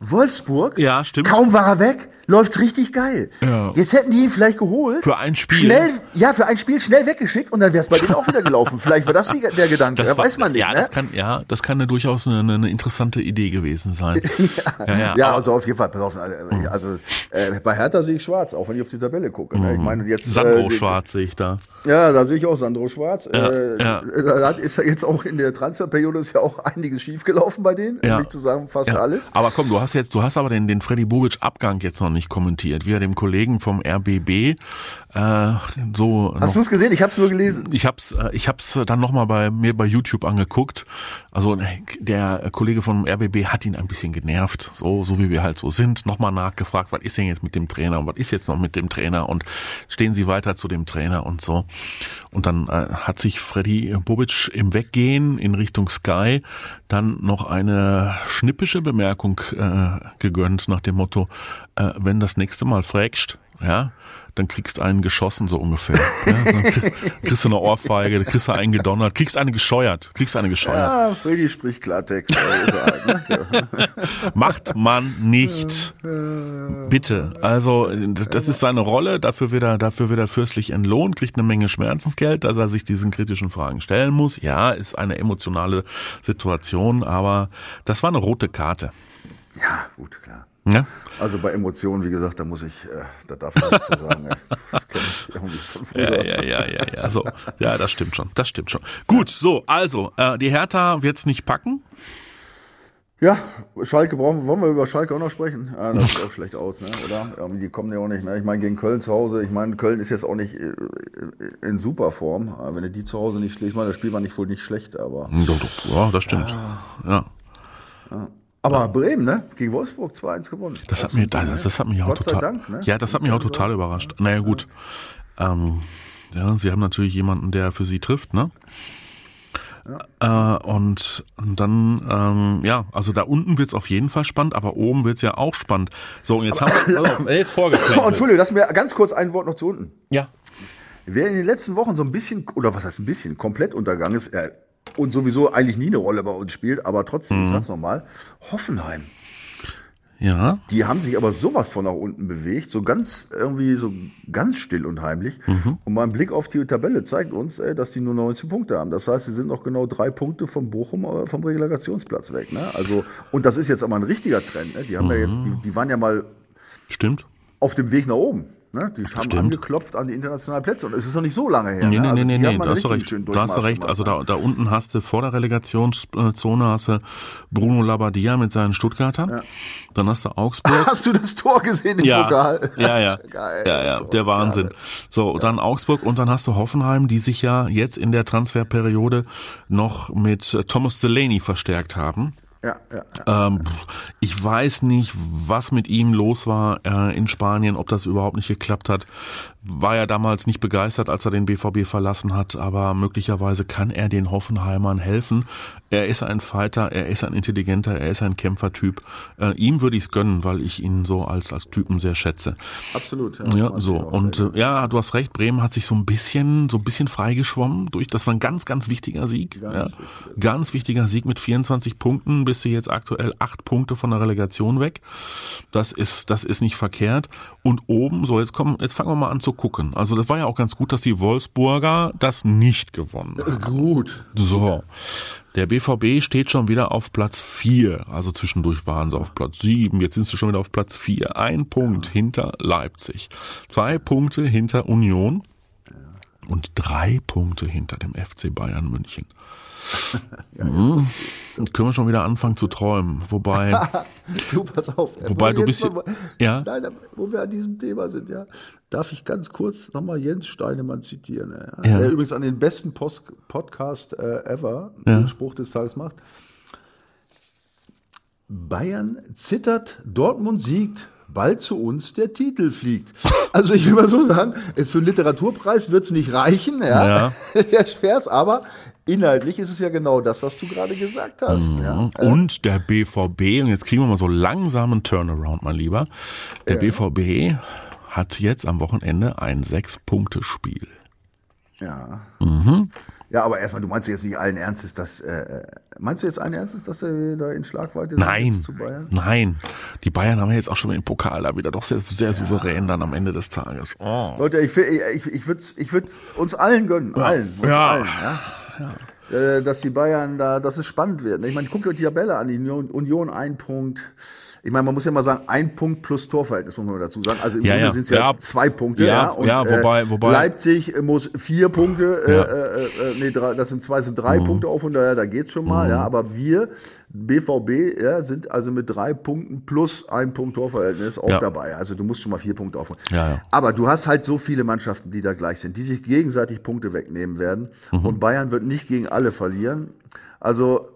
S3: Wolfsburg,
S2: Ja, stimmt.
S3: kaum war er weg, läuft's richtig geil.
S2: Ja.
S3: Jetzt hätten die ihn vielleicht geholt.
S2: Für ein Spiel.
S3: Schnell, ja, für ein Spiel schnell weggeschickt und dann wär's bei denen auch wieder gelaufen. Vielleicht war das die, der Gedanke, ja,
S2: war-
S3: weiß man nicht.
S2: Ja,
S3: ne?
S2: das kann, ja, das kann eine, durchaus eine, eine interessante Idee gewesen sein. ja, ja,
S3: Ja,
S2: aber-
S3: also auf jeden Fall, pass auf, äh, also äh, bei Hertha sehe ich schwarz, auch wenn ich auf die Tabelle gucke. Ne? Ich meine, jetzt,
S2: Sandro
S3: äh,
S2: Schwarz sehe ich da.
S3: Ja, da sehe ich auch Sandro Schwarz. äh,
S2: ja.
S3: Da ist ja jetzt auch in der Transferperiode ist ja auch einiges schiefgelaufen bei denen,
S2: Ja.
S3: nicht zu sagen fast
S2: Ja.
S3: alles.
S2: Aber komm, du hast jetzt, du hast aber den, den Freddy Bobic Abgang jetzt noch nicht kommentiert, wie er dem Kollegen vom RBB äh, so.
S3: Hast du es gesehen? Ich habe es nur gelesen.
S2: Ich hab's, äh, ich hab's dann nochmal bei mir bei YouTube angeguckt. Also der Kollege vom RBB hat ihn ein bisschen genervt, so so wie wir halt so sind. Nochmal nachgefragt, was ist denn jetzt mit dem Trainer und was ist jetzt noch mit dem Trainer und stehen Sie weiter zu dem Trainer und so. Und dann äh, hat sich Freddy Bobic im Weggehen in Richtung Sky dann noch eine schnippische Bemerkung äh, gegönnt nach dem Motto, äh, wenn das nächste Mal fragst, ja, dann kriegst du einen geschossen, so ungefähr. Ja, dann kriegst du eine Ohrfeige, dann kriegst du einen gedonnert, kriegst eine gescheuert, kriegst eine gescheuert.
S3: Ja, Freddy spricht Klartext. ne?
S2: Macht man nicht. Bitte. Also, das ist seine Rolle, dafür wird er, dafür wird er fürstlich entlohnt, kriegt eine Menge Schmerzensgeld, dass er sich diesen kritischen Fragen stellen muss. Ja, ist eine emotionale Situation, aber das war eine rote Karte.
S3: ja, gut, klar.
S2: Ja?
S3: Also bei Emotionen, wie gesagt, da muss ich, äh, da darf man nichts zu sagen. ey. Das kenne ich irgendwie von früher.
S2: Ja, ja, ja, ja, ja. So, ja, das stimmt schon. Das stimmt schon. Gut, so, also, äh, die Hertha wird's nicht packen.
S3: Ja, Schalke brauchen, wollen wir über Schalke auch noch sprechen? Ah, das sieht auch schlecht aus, ne? oder? Ja, die kommen ja auch nicht. Ne? Ich meine, gegen Köln zu Hause, ich meine, Köln ist jetzt auch nicht äh, in super Form. Aber Wenn du die zu Hause nicht schlägst, ich meine, das Spiel war nicht wohl nicht schlecht, aber.
S2: Ja, das stimmt. Ja.
S3: Aber Bremen, ne? Gegen Wolfsburg 2-1 gewonnen.
S2: Das hat mir, das, das hat mich auch
S3: Gott sei
S2: total,
S3: Dank, ne?
S2: ja, das hat mich auch total überrascht. Naja, gut. Ähm, ja, sie haben natürlich jemanden, der für sie trifft, ne? Äh, und dann, ähm, ja, also da unten wird's auf jeden Fall spannend, aber oben wird's ja auch spannend. So, und jetzt haben wir, also, jetzt
S3: Oh. Entschuldigung, lass mir ganz kurz ein Wort noch zu unten.
S2: Ja.
S3: Wer in den letzten Wochen so ein bisschen, oder was heißt ein bisschen, komplett untergegangen ist, äh, und sowieso eigentlich nie eine Rolle bei uns spielt, aber trotzdem,
S2: Mhm.
S3: ich sag's nochmal, Hoffenheim.
S2: Ja.
S3: Die haben sich aber sowas von nach unten bewegt, so ganz irgendwie so ganz still und heimlich.
S2: Mhm.
S3: Und mein Blick auf die Tabelle zeigt uns, ey, dass die nur 19 Punkte haben. Das heißt, sie sind noch genau drei Punkte von Bochum äh, vom Relegationsplatz weg. Ne? Also und das ist jetzt aber ein richtiger Trend. Ne? Die haben ja jetzt, die, die waren ja mal
S2: Stimmt.
S3: auf dem Weg nach oben. Ne? Die haben
S2: Stimmt.
S3: angeklopft an die internationalen Plätze und es ist noch nicht so lange her.
S2: Nee,
S3: ne?
S2: nee,
S3: Also
S2: nee, nee, da hast du recht. Da hast du recht. Also da, da unten hast du vor der Relegationszone hast du Bruno Labbadia mit seinen Stuttgartern. Dann hast du Augsburg.
S3: ne? Hast du das Tor gesehen im
S2: Ja,
S3: Pokal?
S2: ja, ja,
S3: Geil,
S2: ja, ja, der Wahnsinn.
S3: ja
S2: So, dann Augsburg und dann hast du Hoffenheim, die sich ja jetzt in der Transferperiode noch mit Thomas Delaney verstärkt haben.
S3: Ja, ja, ja.
S2: Ähm, ich weiß nicht, was mit ihm los war äh, in Spanien, ob das überhaupt nicht geklappt hat. War ja damals nicht begeistert, als er den BVB verlassen hat, aber möglicherweise kann er den Hoffenheimern helfen. Er ist ein Fighter, er ist ein intelligenter, er ist ein Kämpfertyp. Äh, ihm würde ich es gönnen, weil ich ihn so als als Typen sehr schätze.
S3: Absolut.
S2: Ja,
S3: Man
S2: so und äh, ja, du hast recht. Bremen hat sich so ein bisschen, so ein bisschen freigeschwommen durch. Das war ein ganz, ganz wichtiger Sieg.
S3: Ganz
S2: ja.
S3: wichtiger.
S2: Ganz wichtiger Sieg mit 24 Punkten. Bist du jetzt aktuell acht Punkte von der Relegation weg. Das ist, das ist nicht verkehrt. Und oben, so jetzt kommen, jetzt fangen wir mal an zu gucken. Also das war ja auch ganz gut, dass die Wolfsburger das nicht gewonnen haben.
S3: Gut.
S2: So. Der BVB steht schon wieder auf Platz vier. Also zwischendurch waren sie auf Platz sieben. Jetzt sind sie schon wieder auf Platz vier. Ein Punkt hinter Leipzig. Zwei Punkte hinter Union. Und drei Punkte hinter dem FC Bayern München. Mhm. Dann können wir schon wieder anfangen zu träumen. Wobei,
S3: Du, pass auf.
S2: Wobei
S3: Wo
S2: du
S3: jetzt
S2: bist-
S3: mal-
S2: ja?
S3: Nein, wo wir an diesem Thema sind, ja, darf ich ganz kurz nochmal Jens Steinemann zitieren, ja,
S2: Ja.
S3: der übrigens an den besten Post Podcast äh, ever
S2: Ja.
S3: den Spruch des Tages macht. Bayern zittert, Dortmund siegt, bald zu uns der Titel fliegt. Also ich will mal so sagen, es für einen Literaturpreis wird es nicht reichen, ja, der Vers, aber inhaltlich ist es ja genau das, was du gerade gesagt hast. Ja.
S2: und der BVB, und jetzt kriegen wir mal so langsam einen Turnaround, mein Lieber. Der BVB hat jetzt am Wochenende ein Sechs-Punkte-Spiel.
S3: Ja.
S2: Mhm.
S3: Ja, aber erstmal, du meinst jetzt nicht allen Ernstes, dass, äh, meinst du jetzt allen Ernstes, dass er da in Schlagweite
S2: Nein,
S3: zu Bayern?
S2: nein. Die Bayern haben ja jetzt auch schon den Pokal da wieder doch sehr, sehr souverän dann am Ende des Tages. Oh.
S3: Leute, ich, ich, ich würde ich würd uns allen gönnen, allen, uns
S2: Ja.
S3: allen, ja. Äh, Dass die Bayern da, dass es spannend wird. Ich meine, guckt euch die Tabelle an, die Union, Union ein Punkt, ich meine, man muss ja mal sagen, ein Punkt plus Torverhältnis, muss man dazu sagen. Also im
S2: Ja,
S3: Grunde
S2: ja.
S3: sind es ja,
S2: Ja.
S3: zwei Punkte.
S2: Ja,
S3: Ja, und,
S2: ja, wobei-
S3: äh,
S2: wobei-
S3: Leipzig muss vier Punkte, äh, äh, äh, nee, drei, das sind zwei, sind drei
S2: Mhm.
S3: Punkte auf und daher, da geht's schon mal, ja. Aber wir, BVB, ja, sind also mit drei Punkten plus ein Punkt Torverhältnis auch dabei. Also du musst schon mal vier Punkte aufholen.
S2: Ja, ja.
S3: Aber du hast halt so viele Mannschaften, die da gleich sind, die sich gegenseitig Punkte wegnehmen werden.
S2: Mhm.
S3: Und Bayern wird nicht gegen alle verlieren. Also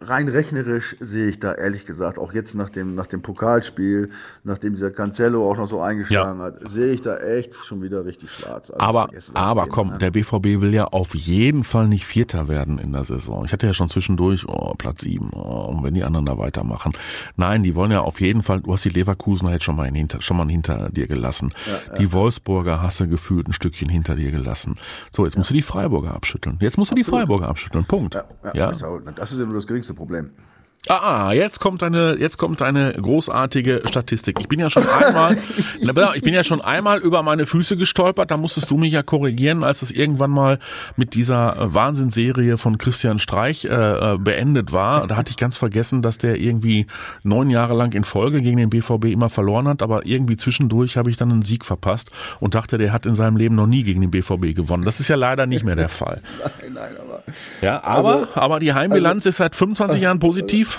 S3: rein rechnerisch sehe ich da ehrlich gesagt, auch jetzt nach dem, nach dem Pokalspiel, nachdem dieser Cancelo auch noch so eingeschlagen hat, sehe ich da echt schon wieder richtig schwarz. Also
S2: Aber, aber
S3: Thema,
S2: komm,
S3: ne?
S2: der BVB will ja auf jeden Fall nicht Vierter werden in der Saison. Ich hatte ja schon zwischendurch, oh, Platz sieben, oh, und wenn die anderen da weitermachen. Nein, die wollen ja auf jeden Fall, du hast die Leverkusener jetzt schon mal, in hinter, schon mal hinter dir gelassen. Die Wolfsburger hast du gefühlt ein Stückchen hinter dir gelassen. So, jetzt musst du die Freiburger abschütteln. Jetzt musst du die Freiburger abschütteln. Punkt.
S3: ja, ja,
S2: Ja.
S3: Das, ist auch- das ist ja nur das geringste Problem.
S2: Ah, ah, jetzt kommt eine, jetzt kommt eine großartige Statistik. Ich bin ja schon einmal, ich bin ja schon einmal über meine Füße gestolpert. Da musstest du mich ja korrigieren, als es irgendwann mal mit dieser äh, Wahnsinnsserie von Christian Streich äh, äh, beendet war. Da hatte ich ganz vergessen, dass der irgendwie neun Jahre lang in Folge gegen den BVB immer verloren hat. Aber irgendwie zwischendurch habe ich dann einen Sieg verpasst und dachte, der hat in seinem Leben noch nie gegen den BVB gewonnen. Das ist ja leider nicht mehr der Fall.
S3: Nein, nein, aber.
S2: Ja, aber, aber die Heimbilanz ist seit 25 Jahren positiv.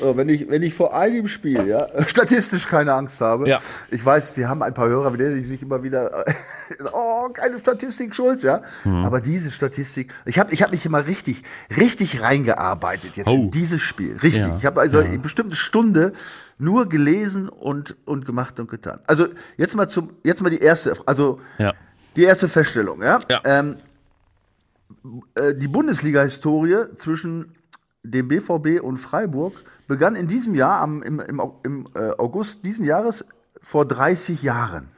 S3: So, wenn ich, wenn ich vor einem Spiel, ja, statistisch keine Angst habe.
S2: Ja.
S3: Ich weiß, wir haben ein paar Hörer, die sich immer wieder, oh, keine Statistik, Schulz, ja.
S2: Mhm.
S3: Aber diese Statistik, ich habe ich hab mich immer richtig, richtig reingearbeitet jetzt
S2: Oh.
S3: in dieses Spiel. Richtig.
S2: Ja.
S3: Ich habe also eine bestimmte Stunde nur gelesen und, und gemacht und getan. Also jetzt mal zum, jetzt mal die erste, also
S2: Ja.
S3: die erste Feststellung, ja.
S2: Ja.
S3: Ähm, äh, die Bundesliga-Historie zwischen dem BVB und Freiburg begann in diesem Jahr, am, im, im, im äh, August diesen Jahres, vor 30 Jahren.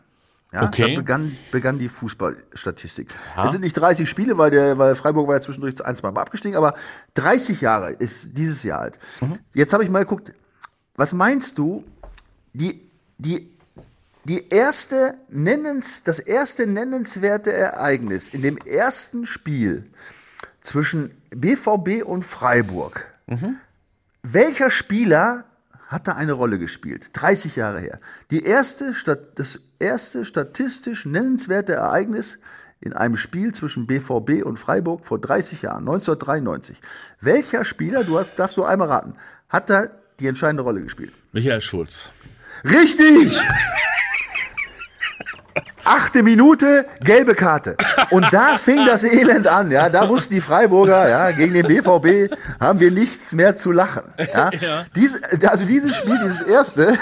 S3: Ja,
S2: Okay.
S3: Da begann, begann die Fußballstatistik. Es sind nicht 30 Spiele, weil, der, weil Freiburg war ja zwischendurch ein, zwei Mal abgestiegen, aber 30 Jahre ist dieses Jahr alt. Jetzt habe ich mal geguckt, was meinst du, die, die, die erste nennens, das erste nennenswerte Ereignis in dem ersten Spiel zwischen BVB und Freiburg. Welcher Spieler hat da eine Rolle gespielt? 30 Jahre her. Die erste, das erste statistisch nennenswerte Ereignis in einem Spiel zwischen BVB und Freiburg vor 30 Jahren, 1993. Welcher Spieler, du hast, darfst du einmal raten, hat da die entscheidende Rolle gespielt?
S2: Michael Schulz.
S3: Richtig! Achte Minute, gelbe Karte. Und da fing das Elend an, ja. Da wussten die Freiburger, ja, gegen den BVB haben wir nichts mehr zu lachen. Ja. Diese, also dieses Spiel, dieses erste,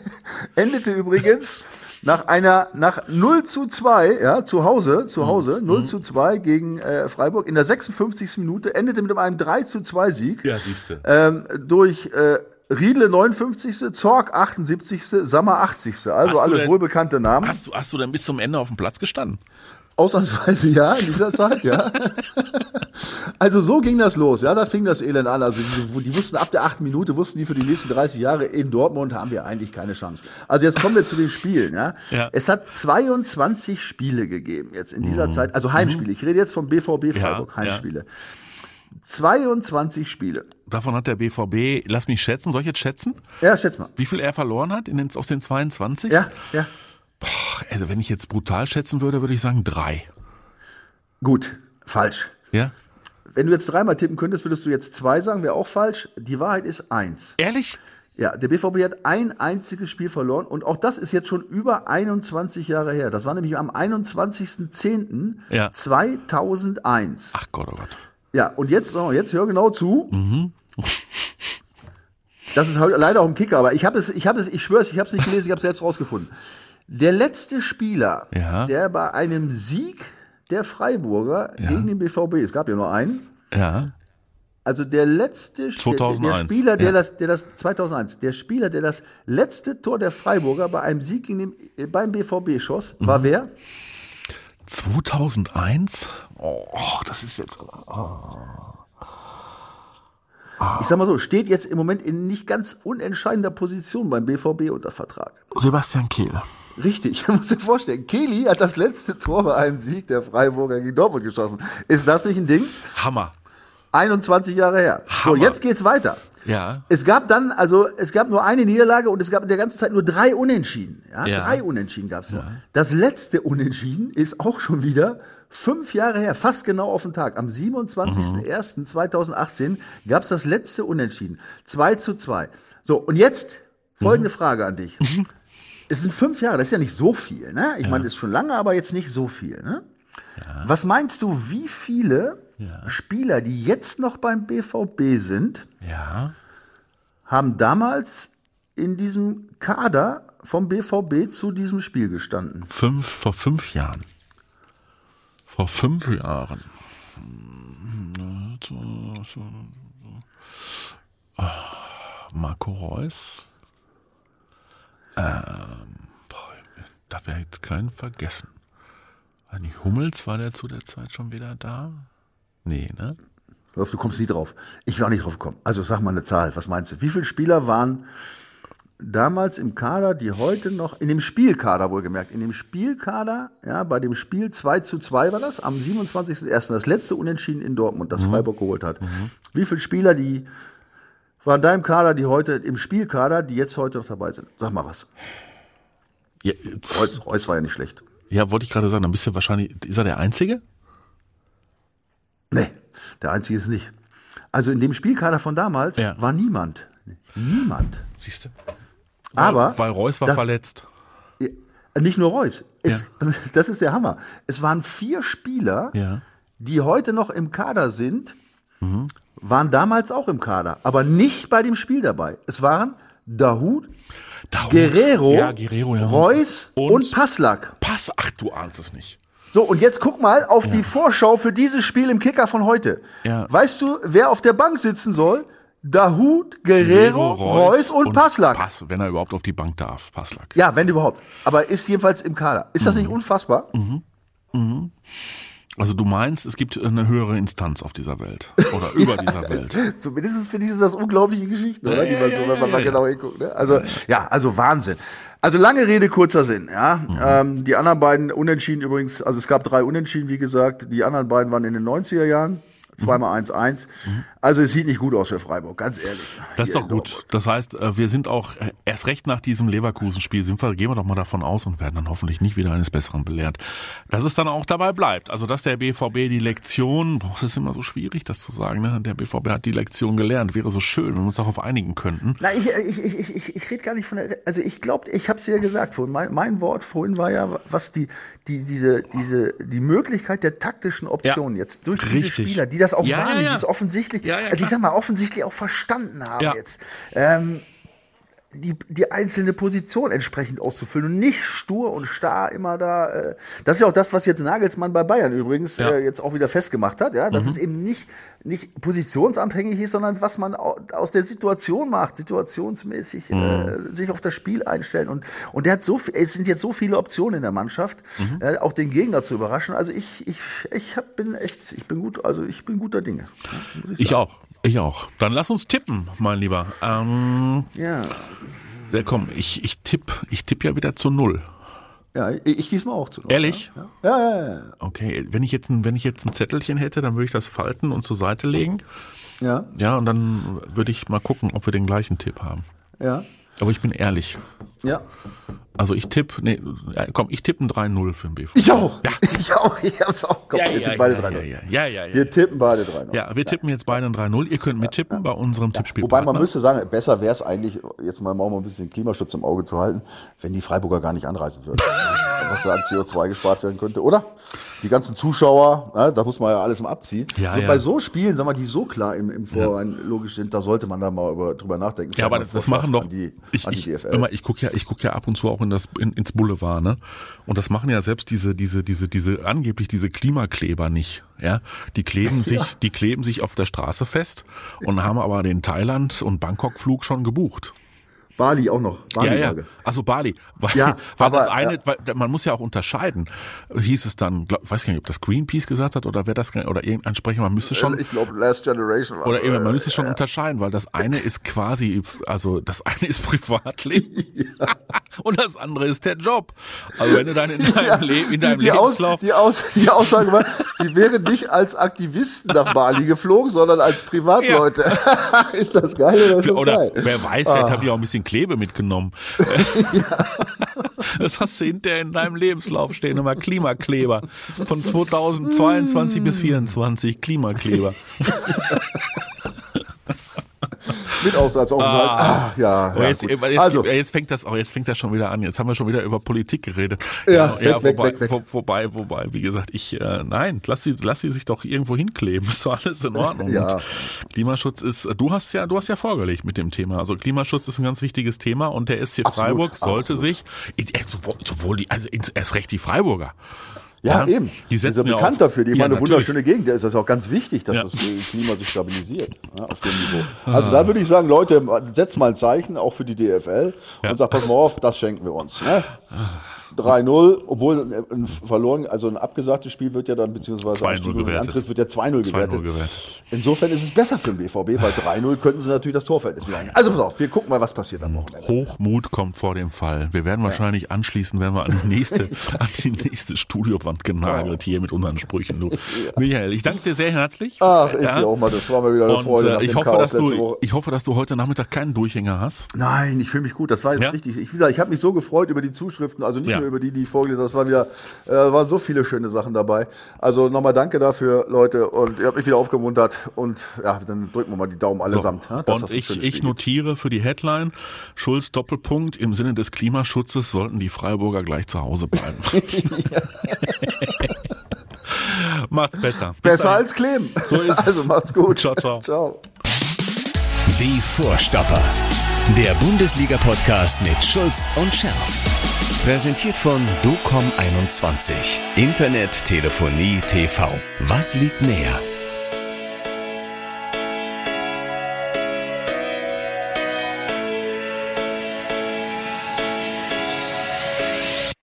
S3: endete übrigens nach einer, nach 0 zu 2, ja, zu Hause, zu Hause, 0 zu 2 gegen äh, Freiburg in der 56. Minute, endete mit einem 3 zu 2 Sieg
S2: Ja, siehste.
S3: ähm, durch äh, Riedle 59., Zorg 78., Sammer 80. Also alles
S2: denn-
S3: wohlbekannte Namen.
S2: Hast du, hast du denn bis zum Ende auf dem Platz gestanden?
S3: Ausnahmsweise ja, in dieser Zeit, ja. Also so ging das los, ja, da fing das Elend an. Also die, die wussten ab der achten Minute, wussten die für die nächsten 30 Jahre in Dortmund haben wir eigentlich keine Chance. Also jetzt kommen wir zu den Spielen, ja.
S2: Ja.
S3: Es hat 22 Spiele gegeben jetzt in dieser Zeit, also Heimspiele. Ich rede jetzt vom BVB Freiburg,
S2: Ja,
S3: Heimspiele. 22 Spiele.
S2: Davon hat der BVB, lass mich schätzen, soll ich jetzt schätzen,
S3: Ja, schätz mal.
S2: wie viel er verloren hat in den, aus den 22?
S3: Ja, ja.
S2: Also wenn ich jetzt brutal schätzen würde, würde ich sagen drei.
S3: Gut, falsch.
S2: Ja?
S3: Wenn du jetzt dreimal tippen könntest, würdest du jetzt zwei sagen, wäre auch falsch. Die Wahrheit ist eins.
S2: Ehrlich?
S3: Ja, der BVB hat ein einziges Spiel verloren und auch das ist jetzt schon über 21 Jahre her. Das war nämlich am 21.10.2001.
S2: Ach Gott, oh Gott.
S3: Ja, und jetzt, jetzt hör genau zu. Das ist halt leider auch ein Kicker, aber ich habe es, ich habe es, ich schwöre ich habe es nicht gelesen, ich habe es selbst rausgefunden. Der letzte Spieler,
S2: Ja.
S3: der bei einem Sieg der Freiburger gegen den BVB, es gab ja nur einen,
S2: Ja.
S3: also der letzte der,
S2: 2001,
S3: der Spieler, der
S2: ja.
S3: das, der das 2001, der Spieler, der das letzte Tor der Freiburger bei einem Sieg gegen den, äh, beim BVB schoss, war
S2: Mhm.
S3: wer?
S2: 2001? Oh, das ist jetzt.
S3: Ich sag mal so, steht jetzt im Moment in nicht ganz unentscheidender Position beim BVB unter Vertrag.
S2: Sebastian Kehl.
S3: Richtig, muss dir vorstellen, Kelly hat das letzte Tor bei einem Sieg der Freiburger gegen Dortmund geschossen. Ist das nicht ein Ding?
S2: Hammer.
S3: 21 Jahre her. So,
S2: Hammer.
S3: jetzt geht's weiter.
S2: Ja.
S3: Es gab dann, also es gab nur eine Niederlage und es gab in der ganzen Zeit nur drei Unentschieden. Ja,
S2: Ja.
S3: drei Unentschieden gab es nur. Das letzte Unentschieden ist auch schon wieder fünf Jahre her, fast genau auf den Tag. Am 27.01.2018 gab es das letzte Unentschieden. 2 zu 2. So, und jetzt folgende Frage an dich. Es sind fünf Jahre, das ist ja nicht so viel, ne? Ich meine, das ist schon lange, aber jetzt nicht so viel, ne? Was meinst du, wie viele Spieler, die jetzt noch beim BVB sind,
S2: Ja.
S3: haben damals in diesem Kader vom BVB zu diesem Spiel gestanden?
S2: Fünf, vor fünf Jahren. Vor fünf Jahren. Ah, Marco Reus. Ähm, boah, da wäre jetzt keinen vergessen. Nicht Hummels, war der zu der Zeit schon wieder da? Nee, ne?
S3: Du kommst nie drauf. Ich will auch nicht drauf kommen. Also sag mal eine Zahl. Was meinst du? Wie viele Spieler waren damals im Kader, die heute noch, in dem Spielkader wohlgemerkt, in dem Spielkader, ja, bei dem Spiel 2 zu 2 war das, am 27.01. das letzte Unentschieden in Dortmund, das Freiburg geholt hat. Wie viele Spieler, die waren da im Kader, die heute, im Spielkader, die jetzt heute noch dabei sind? Sag mal was.
S2: Ja,
S3: Reus, Reus war ja nicht schlecht.
S2: ja wollte ich gerade sagen, dann bist du wahrscheinlich, ist er der Einzige?
S3: Der einzige ist nicht. Also in dem Spielkader von damals
S2: Ja.
S3: war niemand. Niemand.
S2: Siehst du?
S3: Aber
S2: Weil Reus war
S3: das-
S2: verletzt.
S3: Ja, Nicht nur Reus. Es, Das ist der Hammer. Es waren vier Spieler,
S2: Ja.
S3: die heute noch im Kader sind, waren damals auch im Kader, aber nicht bei dem Spiel dabei. Es waren Dahut,
S2: Dahoud.
S3: Guerrero,
S2: Ja, Guerrero, ja.
S3: Reus und,
S2: Und?
S3: Passlack.
S2: Pass, ach, du ahnst es nicht.
S3: So, und jetzt guck mal auf die Vorschau für dieses Spiel im Kicker von heute.
S2: Ja.
S3: Weißt du, wer auf der Bank sitzen soll? Dahut, Guerrero, Reus, und, Passlack.
S2: Pass, wenn er überhaupt auf die Bank darf, Passlack.
S3: Ja, wenn überhaupt. Aber ist jedenfalls im Kader. Ist das nicht unfassbar?
S2: Also du meinst, es gibt eine höhere Instanz auf dieser Welt oder über dieser Welt.
S3: Zumindest finde ich das unglaubliche Geschichten, oder? Die
S2: Ja,
S3: man
S2: ja,
S3: so,
S2: ja,
S3: wenn man
S2: ja,
S3: mal
S2: ja.
S3: genau hinguckt. Ne? Also, ja, also Wahnsinn. Also lange Rede, kurzer Sinn, ja.
S2: Mhm.
S3: Ähm, die anderen beiden Unentschieden übrigens, also es gab drei Unentschieden, wie gesagt. Die anderen beiden waren in den 90er Jahren. Zweimal 1-1. Also es sieht nicht gut aus für Freiburg, ganz ehrlich.
S2: Mhm. Das ist doch gut.
S3: Dortmund.
S2: Das heißt, äh, wir sind auch äh, erst recht nach diesem Leverkusen-Spiel sind wir, gehen wir doch mal davon aus und werden dann hoffentlich nicht wieder eines Besseren belehrt, dass es dann auch dabei bleibt. Also dass der BVB die Lektion, boah, das ist immer so schwierig, das zu sagen, ne? Der BVB hat die Lektion gelernt. Wäre so schön, wenn wir uns darauf einigen könnten.
S3: Na, ich, ich, ich, ich, ich rede gar nicht von der, also ich glaube, ich habe es ja gesagt vorhin, mein, mein Wort vorhin war ja, was die, die, diese, diese, die Möglichkeit der taktischen Optionen jetzt durch diese
S2: Richtig.
S3: Spieler, die das auch
S2: Ja, ja,
S3: wahrnehmen,
S2: ja.
S3: die es offensichtlich,
S2: Ja, ja,
S3: also ich sag mal, offensichtlich auch verstanden haben
S2: Ja.
S3: jetzt. Ähm, die, die einzelne Position entsprechend auszufüllen und nicht stur und starr immer da. Äh, das ist ja auch das, was jetzt Nagelsmann bei Bayern übrigens
S2: Ja. Mhm.
S3: äh, jetzt auch wieder festgemacht hat, ja, dass es eben nicht, nicht positionsabhängig ist, sondern was man au- aus der Situation macht, situationsmäßig
S2: Mhm.
S3: äh, sich auf das Spiel einstellen. Und, und der hat so viel, es sind jetzt so viele Optionen in der Mannschaft,
S2: Mhm.
S3: äh, auch den Gegner zu überraschen. Also ich, ich, ich hab, bin echt, ich bin gut, also ich bin guter Dinge.
S2: Ich
S3: sagen.
S2: auch. Ich auch. Dann lass uns tippen, mein Lieber. Ähm,
S3: Ja.
S2: ja, komm, ich, ich tipp, ich tipp ja wieder zu null.
S3: Ja, ich, diesmal auch zu.
S2: Ehrlich?
S3: Ja, ja, ja. ja.
S2: Okay, wenn ich jetzt ein, wenn ich jetzt ein Zettelchen hätte, dann würde ich das falten und zur Seite legen.
S3: Ja,
S2: Ja, und dann würde ich mal gucken, ob wir den gleichen Tipp haben.
S3: ja,
S2: Aber ich bin ehrlich.
S3: Ja.
S2: Also ich tippe, nee, komm, ich tippe ein 3-0 für den BVB.
S3: Ich auch.
S2: Ja.
S3: Ich auch. Ich hab's auch. Komm,
S2: Ja,
S3: wir
S2: ja,
S3: tippen beide
S2: ja,
S3: drei.
S2: ja, ja, ja, ja.
S3: Wir tippen beide drei. noch.
S2: Ja, wir tippen jetzt beide ein 3-0. Ihr könnt mittippen bei unserem Tippspiel.
S3: Wobei man müsste sagen, besser wäre es eigentlich, jetzt mal mal ein bisschen den Klimaschutz im Auge zu halten, wenn die Freiburger gar nicht anreisen würden. Was da an CO2 gespart werden könnte, oder? Die ganzen Zuschauer, ne, da muss man ja alles mal abziehen.
S2: Ja,
S3: so
S2: ja.
S3: Bei so Spielen, sagen wir, die so klar im, im Vorhinein logisch sind, da sollte man da mal über, drüber nachdenken.
S2: Ja, aber das, das machen doch.
S3: an die,
S2: ich
S3: an die
S2: ich,
S3: DFL.
S2: immer, ich gucke ja, ich guck ja ab und zu auch in das in, ins Boulevard, ne? Und das machen ja selbst diese diese diese diese angeblich diese Klimakleber nicht, ja? Die kleben sich, die kleben sich auf der Straße fest und haben aber den Thailand und Bangkok Flug schon gebucht.
S3: Bali auch noch. Bali
S2: ja, ja. Also Bali. Weil,
S3: Ja,
S2: weil
S3: aber,
S2: das eine,
S3: ja.
S2: weil, man muss ja auch unterscheiden. Hieß es dann, glaub, weiß gar nicht, ob das Greenpeace gesagt hat oder wer das oder irgendein Sprecher, man müsste schon
S3: Ich glaube, Last Generation war
S2: oder eben, man
S3: äh,
S2: müsste schon unterscheiden, weil das eine ist quasi, also das eine ist Privatleben und das andere ist der Job. Also wenn du dann in deinem,
S3: Ja,
S2: Leben, in deinem
S3: die, Aus,
S2: Lebenslauf
S3: die, Aus, die Aussage war, sie wären nicht als Aktivisten nach Bali geflogen, sondern als Privatleute. ist das geil oder
S2: Oder
S3: geil?
S2: wer weiß, vielleicht haben die auch ein bisschen Klebe mitgenommen. Das hast du hinterher in deinem Lebenslauf stehen, immer Klimakleber. Von 2022 bis 2024 Klimakleber.
S3: Mit Auslandsaufenthalt.
S2: Ah.
S3: Ach, ja.
S2: Aber
S3: ja
S2: jetzt,
S3: gut.
S2: jetzt,
S3: also,
S2: jetzt fängt das auch, jetzt fängt das schon wieder an. Jetzt haben wir schon wieder über Politik geredet.
S3: Ja, weg, weg,
S2: wobei,
S3: weg, weg.
S2: wo- wobei, wobei, wie gesagt, ich, äh, nein, lass sie, lass sie sich doch irgendwo hinkleben. Ist doch alles in Ordnung.
S3: Ja.
S2: Und Klimaschutz ist, du hast ja, du hast ja vorgelegt mit dem Thema. Also Klimaschutz ist ein ganz wichtiges Thema und der SC
S3: Absolut,
S2: Freiburg sollte
S3: absolut.
S2: sich, äh, sowohl, sowohl die, also erst recht die Freiburger.
S3: Ja,
S2: ja,
S3: eben.
S2: die
S3: Die ist ja
S2: setzen
S3: bekannt dafür. Die
S2: Ja,
S3: haben eine
S2: natürlich.
S3: wunderschöne Gegend. Da ist das auch ganz wichtig, dass
S2: Ja.
S3: das Klima sich stabilisiert ja, auf dem Niveau. Also da würde ich sagen, Leute, setzt mal ein Zeichen, auch für die DFL und sagt, pass mal auf, das schenken wir uns. Ne? 3-0, obwohl ein verloren, also ein abgesagtes Spiel wird ja dann, beziehungsweise
S2: 2-0
S3: Anstieg und
S2: gewertet.
S3: Antritt wird ja 2-0 gewertet.
S2: 2-0 gewertet.
S3: Insofern ist es besser für den BVB, weil 3-0 könnten sie natürlich das Torverhältnis wieder Also pass auf, wir gucken mal, was passiert am Wochenende.
S2: Hochmut kommt vor dem Fall. Wir werden wahrscheinlich anschließend, werden wir an die nächste, an die nächste Studiowand genagelt hier mit unseren Sprüchen. Du. Michael, ich danke dir sehr herzlich.
S3: Ach, ich
S2: Ja.
S3: dir auch mal, das war mal wieder eine
S2: Und
S3: Freude
S2: äh,
S3: nach
S2: ich,
S3: dem
S2: hoffe,
S3: Chaos
S2: dass du,
S3: Woche.
S2: ich hoffe, dass du heute Nachmittag keinen Durchhänger hast.
S3: Nein, ich fühle mich gut. Das war jetzt
S2: Ja?
S3: richtig. Ich, wie gesagt, ich habe mich so gefreut über die Zuschriften, also nicht
S2: Ja.
S3: Nur über die, die ich vorgelesen habe. Es waren wieder, äh, waren so viele schöne Sachen dabei. Also nochmal danke dafür, Leute. Und ihr habt mich wieder aufgemuntert. Und ja, dann drücken wir mal die Daumen allesamt. ja, dass
S2: Und ich, ich notiere für die Headline, Schulz Doppelpunkt, im Sinne des Klimaschutzes sollten die Freiburger gleich zu Hause bleiben. Macht's besser. Bis
S3: Besser
S2: dahin.
S3: als kleben.
S2: So ist es.
S3: also macht's gut.
S2: Ciao, ciao.
S3: Ciao.
S1: Die Vorstopper. Der Bundesliga-Podcast mit Schulz und Scherf. Präsentiert von DOCOM21. Internet, Telefonie, TV. Was liegt näher?